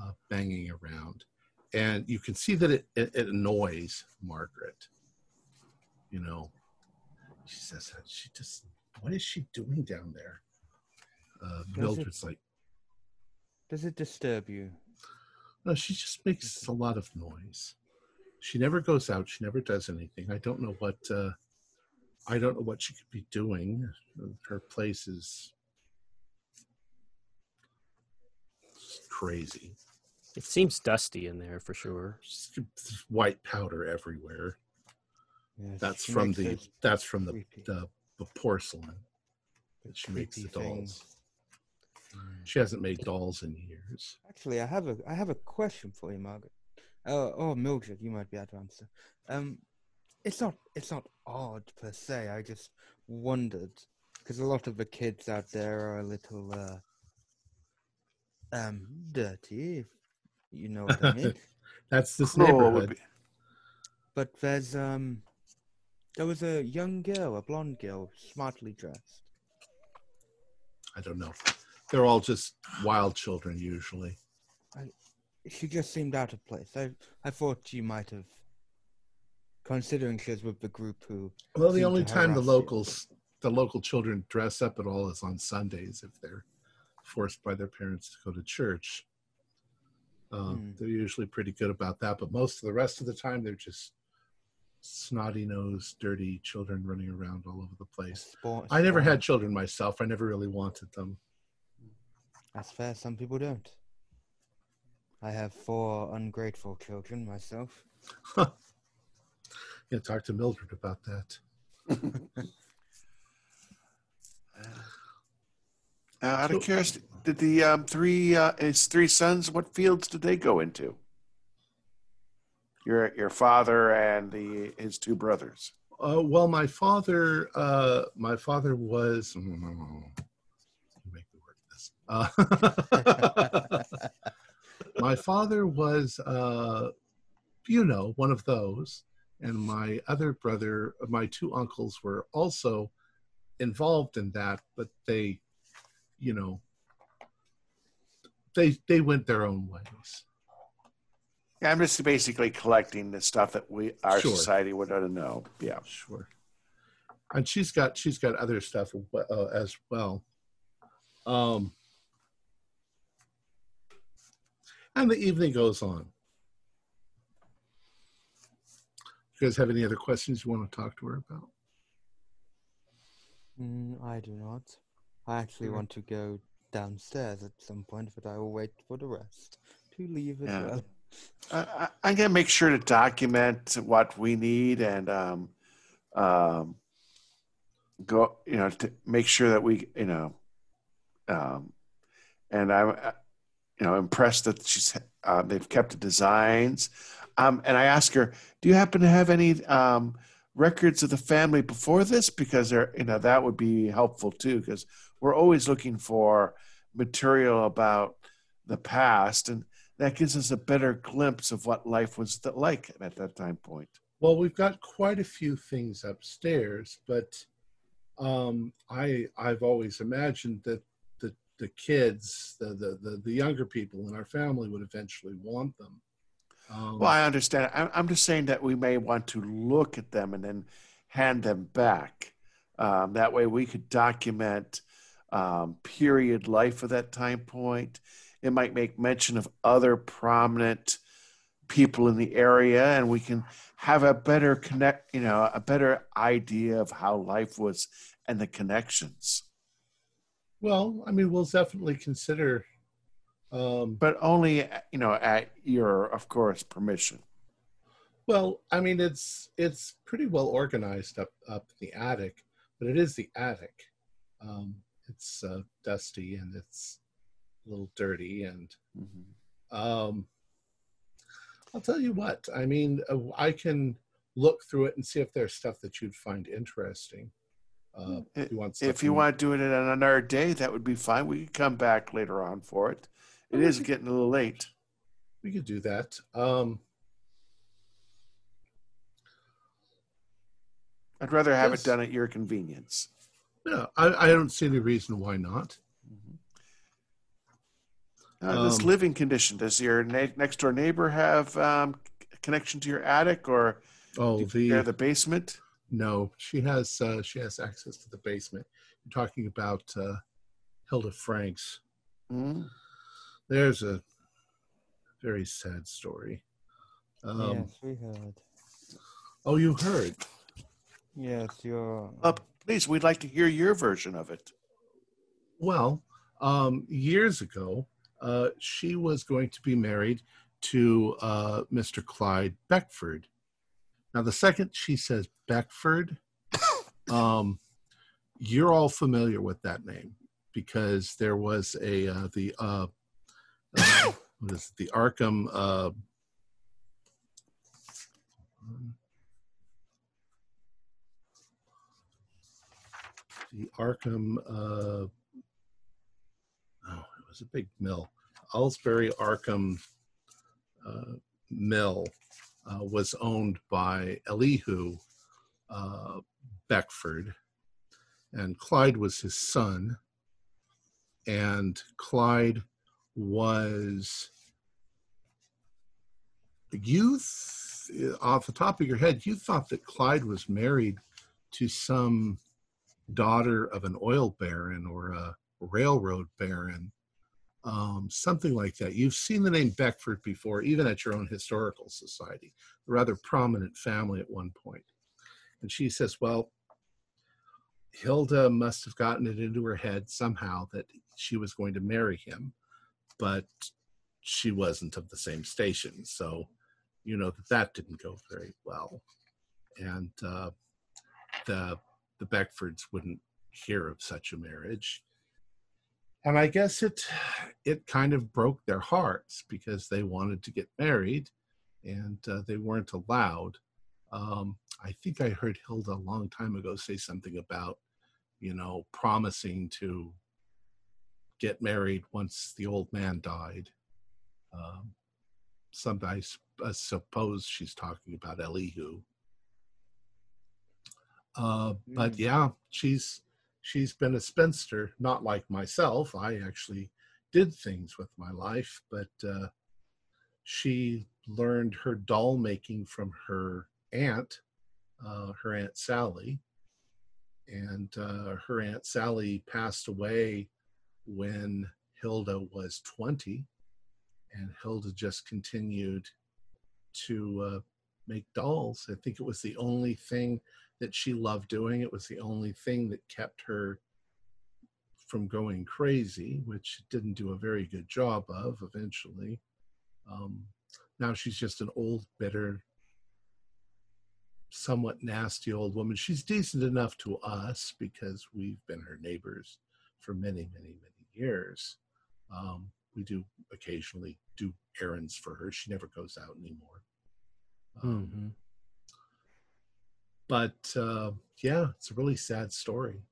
uh, banging around. And you can see that it, it, it annoys Margaret. You know, she says, she just, what is she doing down there? Uh, Does it- like, Does it disturb you? no, she just makes a lot of noise. She never goes out. She never does anything. I don't know what, uh, I don't know what she could be doing. Her place is crazy. It seems dusty in there for sure. Just white powder everywhere. Yes, That's from the that's from the creepy- the, the porcelain that she makes the dolls. things. She hasn't made dolls in years. Actually, I have a I have a question for you, Margaret. Oh, oh, Mildred, you might be able to answer. Um, it's not it's not odd per se. I just wondered because a lot of the kids out there are a little uh, um dirty, if you know what I mean. That's this Cruel neighborhood. be- but there's um, there was a young girl, a blonde girl, smartly dressed. I don't know. They're all just wild children usually. She just seemed out of place. I I thought you might have, considering she was with the group who. Well, the only time the harass you. locals, the local children dress up at all is on Sundays if they're forced by their parents to go to church. Um, Hmm. They're usually pretty good about that, but most of the rest of the time they're just snotty nosed, dirty children running around all over the place. Spawn, I never had children myself. I never really wanted them. That's fair. Some people don't. I have four ungrateful children myself. Yeah, talk to Mildred about that. Uh, out of So- curiosity, did the um, three uh, his three sons? What fields did they go into? Your your father and the his two brothers. Uh, well, my father, uh, my father was. You make me work this. Uh, my father was, uh, you know, one of those, and my other brother, my two uncles were also involved in that, but they, you know, they they went their own ways. Yeah, I'm just basically collecting the stuff that we our Sure. society would know. Yeah. Sure. And she's got she's got other stuff uh, as well. Um, and the evening goes on. You guys have any other questions you want to talk to her about? Mm, I do not. I actually Mhm. want to go downstairs at some point, but I will wait for the rest to leave as Yeah. well. I, I- I'm gonna make sure to document what we need and um, um, go, you know, to make sure that we, you know, um, and I, I- you know, impressed that she's uh, they've kept the designs. Um, and I asked her, "Do you happen to have any um, records of the family before this? Because they're, you know, that would be helpful too. Because we're always looking for material about the past, and that gives us a better glimpse of what life was like at that time point." Well, we've got quite a few things upstairs, but um, I I've always imagined that the kids, the, the the the younger people in our family would eventually want them. Um, Well, I understand. I- I'm just saying that we may want to look at them and then hand them back. Um, that way, we could document um, period life of that time point. It might make mention of other prominent people in the area, and we can have a better connect. You know, a better idea of how life was and the connections. Well, I mean, we'll definitely consider. Um, But only, you know, at your, of course, permission. well, I mean, it's it's pretty well organized up up the attic, but it is the attic. Um, it's uh, dusty and it's a little dirty, and Mhm. um, I'll tell you what. I mean, uh, I can look through it and see if there's stuff that you'd find interesting. Uh, if you want, If you want to do it on another day, that would be fine. We could come back later on for it. It Well, we is could- getting a little late. we could do that. Um, I'd rather have Yes. it done at your convenience. yeah, I, I don't see any reason why not. Uh, this Um, living condition, does your ne- next door neighbor have um, connection to your attic or Oh, the the basement? No, she has uh, she has access to the basement. You're talking about uh, Hilda Franks. Mm. There's a very sad story. Um, yes, we heard. Oh, you heard? Yes, you're. Uh, please, we'd like to hear your version of it. Well, um, years ago, uh, she was going to be married to uh, Mr. Clyde Beckford. Now, the second she says Beckford, um, you're all familiar with that name because there was a uh, the uh, uh, what is it, the Arkham. Uh, the Arkham. Uh, oh, it was a big mill. Aylesbury Arkham uh, Mill uh, was owned by Elihu uh, Beckford, and Clyde was his son. And Clyde was youth off the top of your head you thought that clyde was married to some daughter of an oil baron or a railroad baron um, something like that. You've seen the name beckford before even at your own historical society a rather prominent family at one point. and she says well hilda must have gotten it into her head somehow that she was going to marry him but she wasn't of the same station. So you know that that didn't go very well. And uh, the the beckfords wouldn't hear of such a marriage and i guess it it kind of broke their hearts because they wanted to get married and uh, they weren't allowed um, i think i heard hilda a long time ago say something about you know promising to get married once the old man died um, some I suppose she's talking about Elihu. Uh, but Mm. yeah, she's she's been a spinster, not like myself. I actually did things with my life, but uh, she learned her doll making from her aunt, uh, her aunt Sally, and uh, her aunt Sally passed away when Hilda was twenty and Hilda just continued to uh, make dolls. I think it was the only thing that she loved doing. It was the only thing that kept her from going crazy, which didn't do a very good job of eventually. Um, now she's just an old, bitter, somewhat nasty old woman. She's decent enough to us because we've been her neighbors for many, many, many years. Um, we do occasionally do errands for her. She never goes out anymore. Um, Mhm. But uh, yeah, it's a really sad story.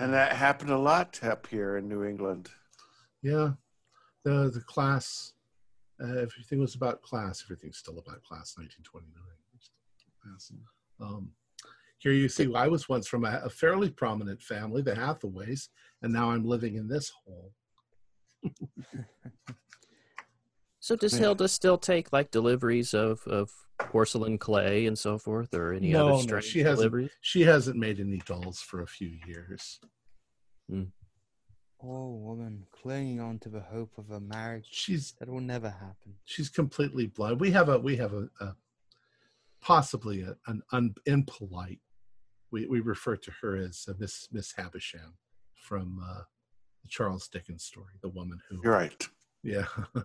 And that happened a lot up here in New England. Yeah, the the class, uh, everything was about class. Everything's still about class. 1929. Um, here you see, I was once from a, a fairly prominent family, the Hathaways, and now I'm living in this hole. So does Hilda still take like deliveries of, of porcelain clay and so forth, or any No, other no, strange she hasn't. She hasn't made any dolls for a few years. Oh, woman, clinging on to the hope of a marriage She's that will never happen. she's completely blind. We have a we have a, a possibly a, an un, impolite. We we refer to her as uh, Miss Miss Havisham from uh, the Charles Dickens story, the woman who. You're right. Yeah, Ah,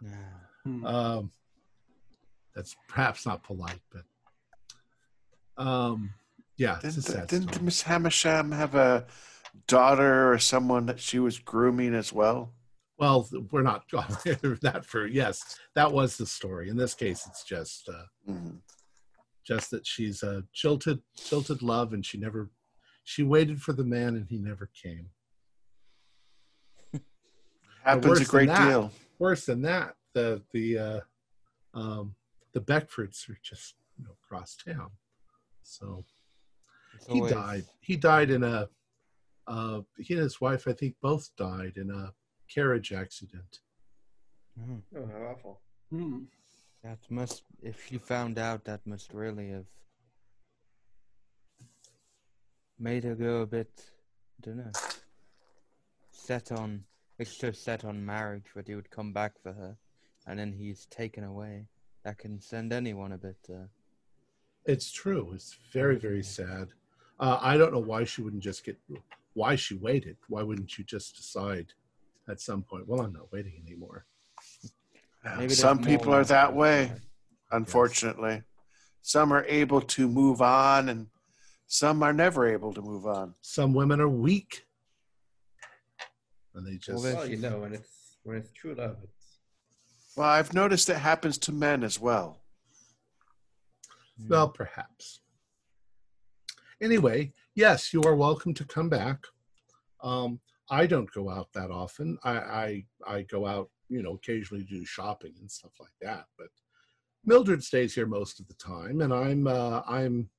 Hmm. um, that's perhaps not polite, but um, yeah, Didn't, didn't. Miss Hamisham have a daughter or someone that she was grooming as well? Well, we're not that for yes, that was the story. In this case, it's just. Uh, Mhm. just that she's a jilted jilted love and she never she waited for the man and he never came Happens a great that- deal. worse than that the the uh um the beckfords are just you know across town so it's he always- died he died in a uh he and his wife i think both died in a carriage accident Mhm. Oh, how awful. Hmm. That must, if you found out, that must really have made her go a bit, I don't know, set on, extra set on marriage that he would come back for her, and then he's taken away. That can send anyone a bit, uh, it's true it's very very sad uh i don't know why she wouldn't just get why she waited why wouldn't you just decide at some point well i'm not waiting anymore maybe Some people are that way, life. unfortunately. Some are able to move on, and some are never able to move on. some women are weak and they just Well, you know, when it's when it's true love, it's Well, I've noticed it happens to men as well. Mm. well perhaps. Anyway yes you are welcome to come back. Um i don't go out that often. I i i go out you know occasionally do shopping and stuff like that but mildred stays here most of the time and i'm uh i'm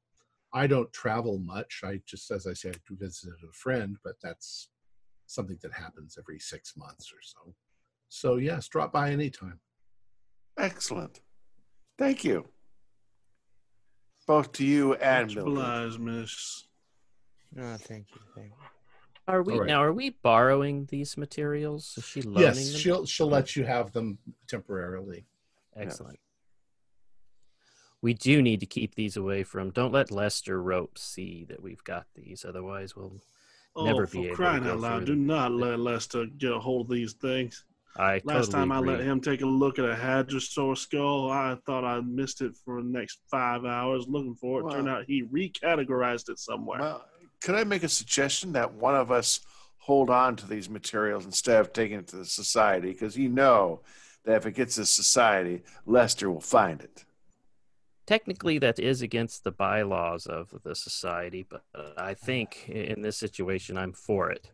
i don't travel much. I just as i said visited a friend but that's something that happens every six months or so. So yes drop by anytime Excellent. Thank you. Both to you and Much obliged, miss. No, thank you, thank you. Are we All right. now? Are we borrowing these materials? Is she loaning yes them? she'll she'll let you have them temporarily Excellent. We do need to keep these away from. Don't let Lester Rope see that we've got these, otherwise we'll Oh, never be able to crying out loud! Do them. not let Lester get a hold of these things. I Last totally time I agree. let him take a look at a hadrosaur skull, I thought I missed it for the next five hours looking for it. Turned out he recategorized it somewhere. Well, could I make a suggestion that one of us hold on to these materials instead of taking it to the society? Because you know that if it gets to society, Lester will find it. Technically, that is against the bylaws of the society, but I think in this situation, I'm for it.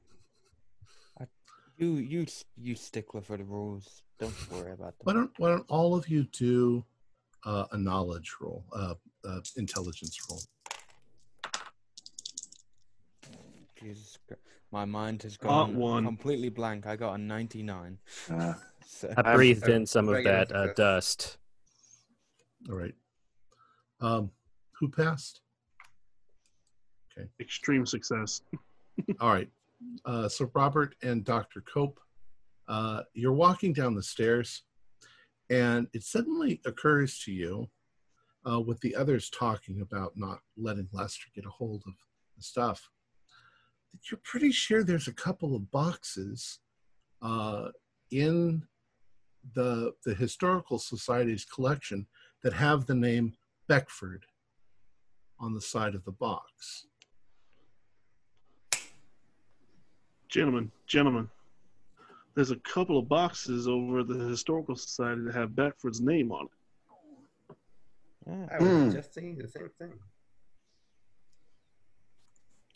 You, you, s- you stickler for the rules. Don't worry about that. Why don't Why don't all of you do uh, a knowledge roll, uh, uh, intelligence roll? Jesus Christ. My mind has Got gone one. completely blank. I got a 99. Uh, So, I breathed in some of regular that uh, success. dust. All right. Um, who passed? Okay. Extreme success. All right. Uh, so Robert and Dr. Cope, uh, you're walking down the stairs, and it suddenly occurs to you, uh, with the others talking about not letting Lester get a hold of the stuff, that you're pretty sure there's a couple of boxes uh, in the the historical society's collection that have the name Beckford on the side of the box. Gentlemen, gentlemen, there's a couple of boxes over at the historical society that have Beckford's name on it. Yeah. I was Hmm. just saying the same thing.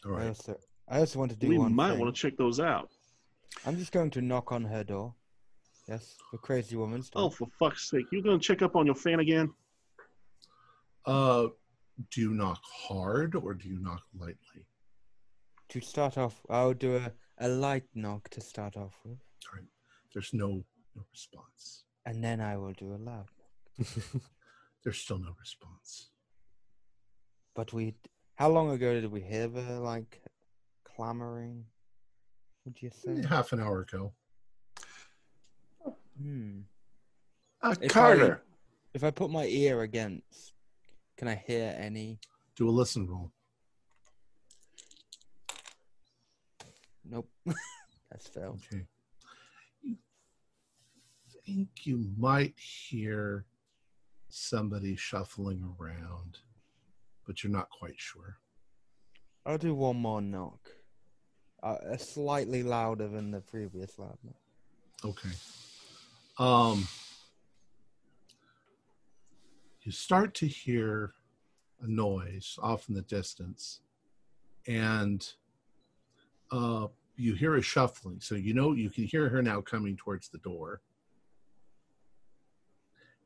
All I right. also, I also want to do we one might thing. want to check those out. I'm just going to knock on her door. Yes, the crazy woman's door. Oh, for fuck's sake! You're gonna check up on your fan again? Uh, do you knock hard or do you knock lightly? To start off, I'll do a, a light knock to start off with, All right. There's no no response. and then I will do a loud. There's still no response. But we, how long ago did we hear the like clamoring? Would you say? Half an hour ago. Hmm. Uh, If Carter. If I put my ear against, can I hear any? Do a listen roll. Nope. That's failed. Okay. You think you might hear somebody shuffling around, but you're not quite sure. I'll do one more knock. Uh, slightly louder than the previous loud knock. Okay. Um, you start to hear a noise off in the distance, and uh, you hear a shuffling. So you know you can hear her now coming towards the door,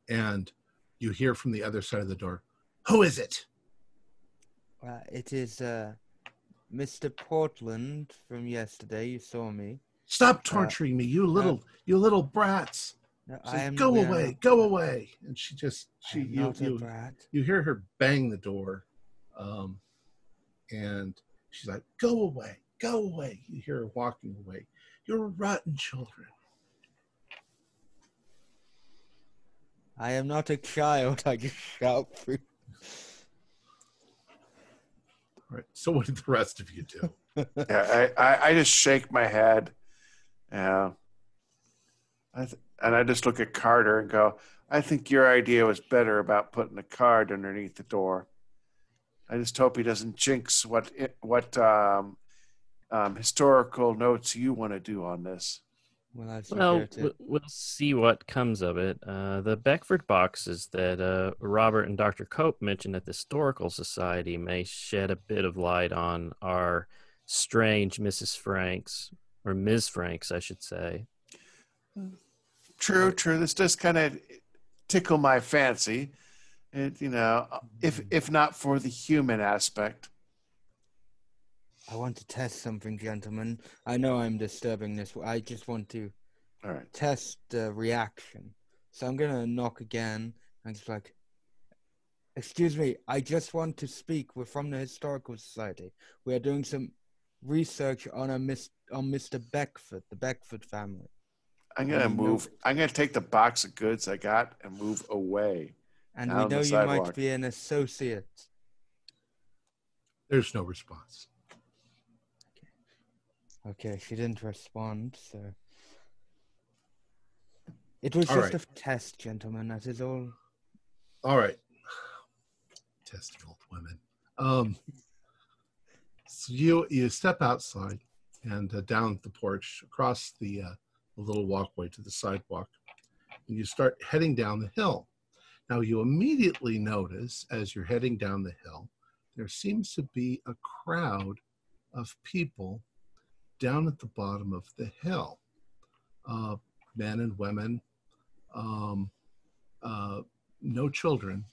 and you hear from the other side of the door, "Who is it?" Uh, it is uh, Mr. Portland from yesterday. You saw me. Stop torturing me, you little, you little brats! No, like, go we away, go away! And she just, she, you, you, brat. you hear her bang the door um, and she's like go away go away you hear her walking away you're rotten children I am not a child. I just shout through. all right so what did the rest of you do yeah, I, I, I just shake my head. Yeah. I th- and I just look at Carter and go, I think your idea was better about putting a card underneath the door. I just hope he doesn't jinx what it, what um, um, historical notes you want to do on this. Well, as you Well, heard we- we'll see what comes of it. Uh, the Beckford boxes that uh, Robert and Dr. Cope mentioned at the Historical Society may shed a bit of light on our strange Mrs. Franks, or Ms. Franks, I should say. True, true. This does kind of tickle my fancy. It, you know, if if not for the human aspect. I want to test something, gentlemen. I know I'm disturbing this. I just want to All right. test the reaction. So I'm gonna knock again and just like, excuse me, I just want to speak. We're from the historical society. We are doing some research on a mis- on Mr. Beckford, the Beckford family. I'm gonna you know- move. I'm gonna take the box of goods I got and move away. And we know you sidewalk. might be an associate. there's no response Okay, she didn't respond, so it was All just right. a test, gentlemen. That is all. all right testy old women um so you you step outside and uh, down the porch across the uh, the little walkway to the sidewalk and you start heading down the hill now you immediately notice as you're heading down the hill there seems to be a crowd of people down at the bottom of the hill uh, men and women um, uh, no children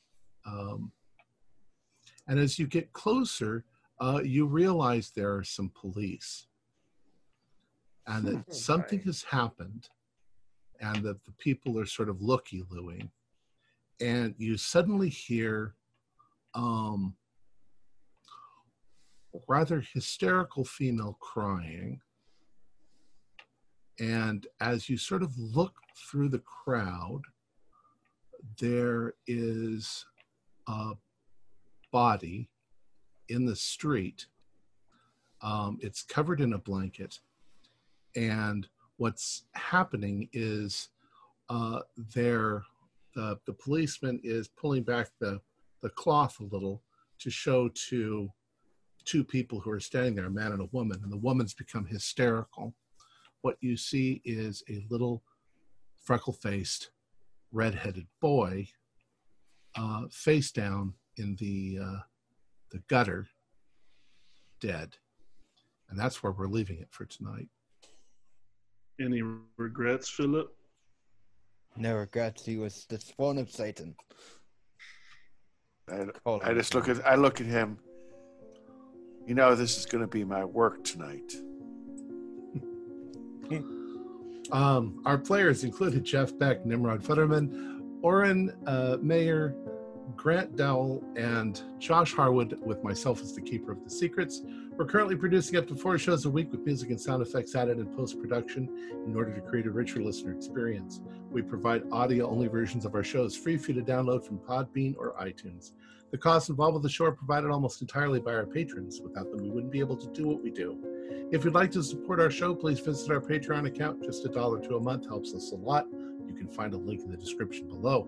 um, and as you get closer, uh, you realize there are some police and that Oh, something has happened and that the people are sort of looky looing. And you suddenly hear um, rather hysterical female crying. And as you sort of look through the crowd, there is a body in the street. Um, it's covered in a blanket. And what's happening is uh, there, the, the policeman is pulling back the, the cloth a little to show to two people who are standing there, a man and a woman. And the woman's become hysterical what you see is a little freckle faced, red headed boy uh, face down in the, uh, the gutter, dead. And that's where we're leaving it for tonight. Any regrets, Philip? No regrets. He was the spawn of Satan. I, I just look at I look at him. You know, this is going to be my work tonight. Um, our players included Jeff Beck, Nimrod Futterman, Oren uh, Mayer, Grant Dowell, and Josh Harwood, with myself as the keeper of the secrets. We're currently producing up to four shows a week with music and sound effects added in post production in order to create a richer listener experience. We provide audio only versions of our shows free for you to download from Podbean or iTunes. The costs involved with the show are provided almost entirely by our patrons. Without them, we wouldn't be able to do what we do. If you'd like to support our show, please visit our Patreon account. Just a dollar to a month helps us a lot. You can find a link in the description below.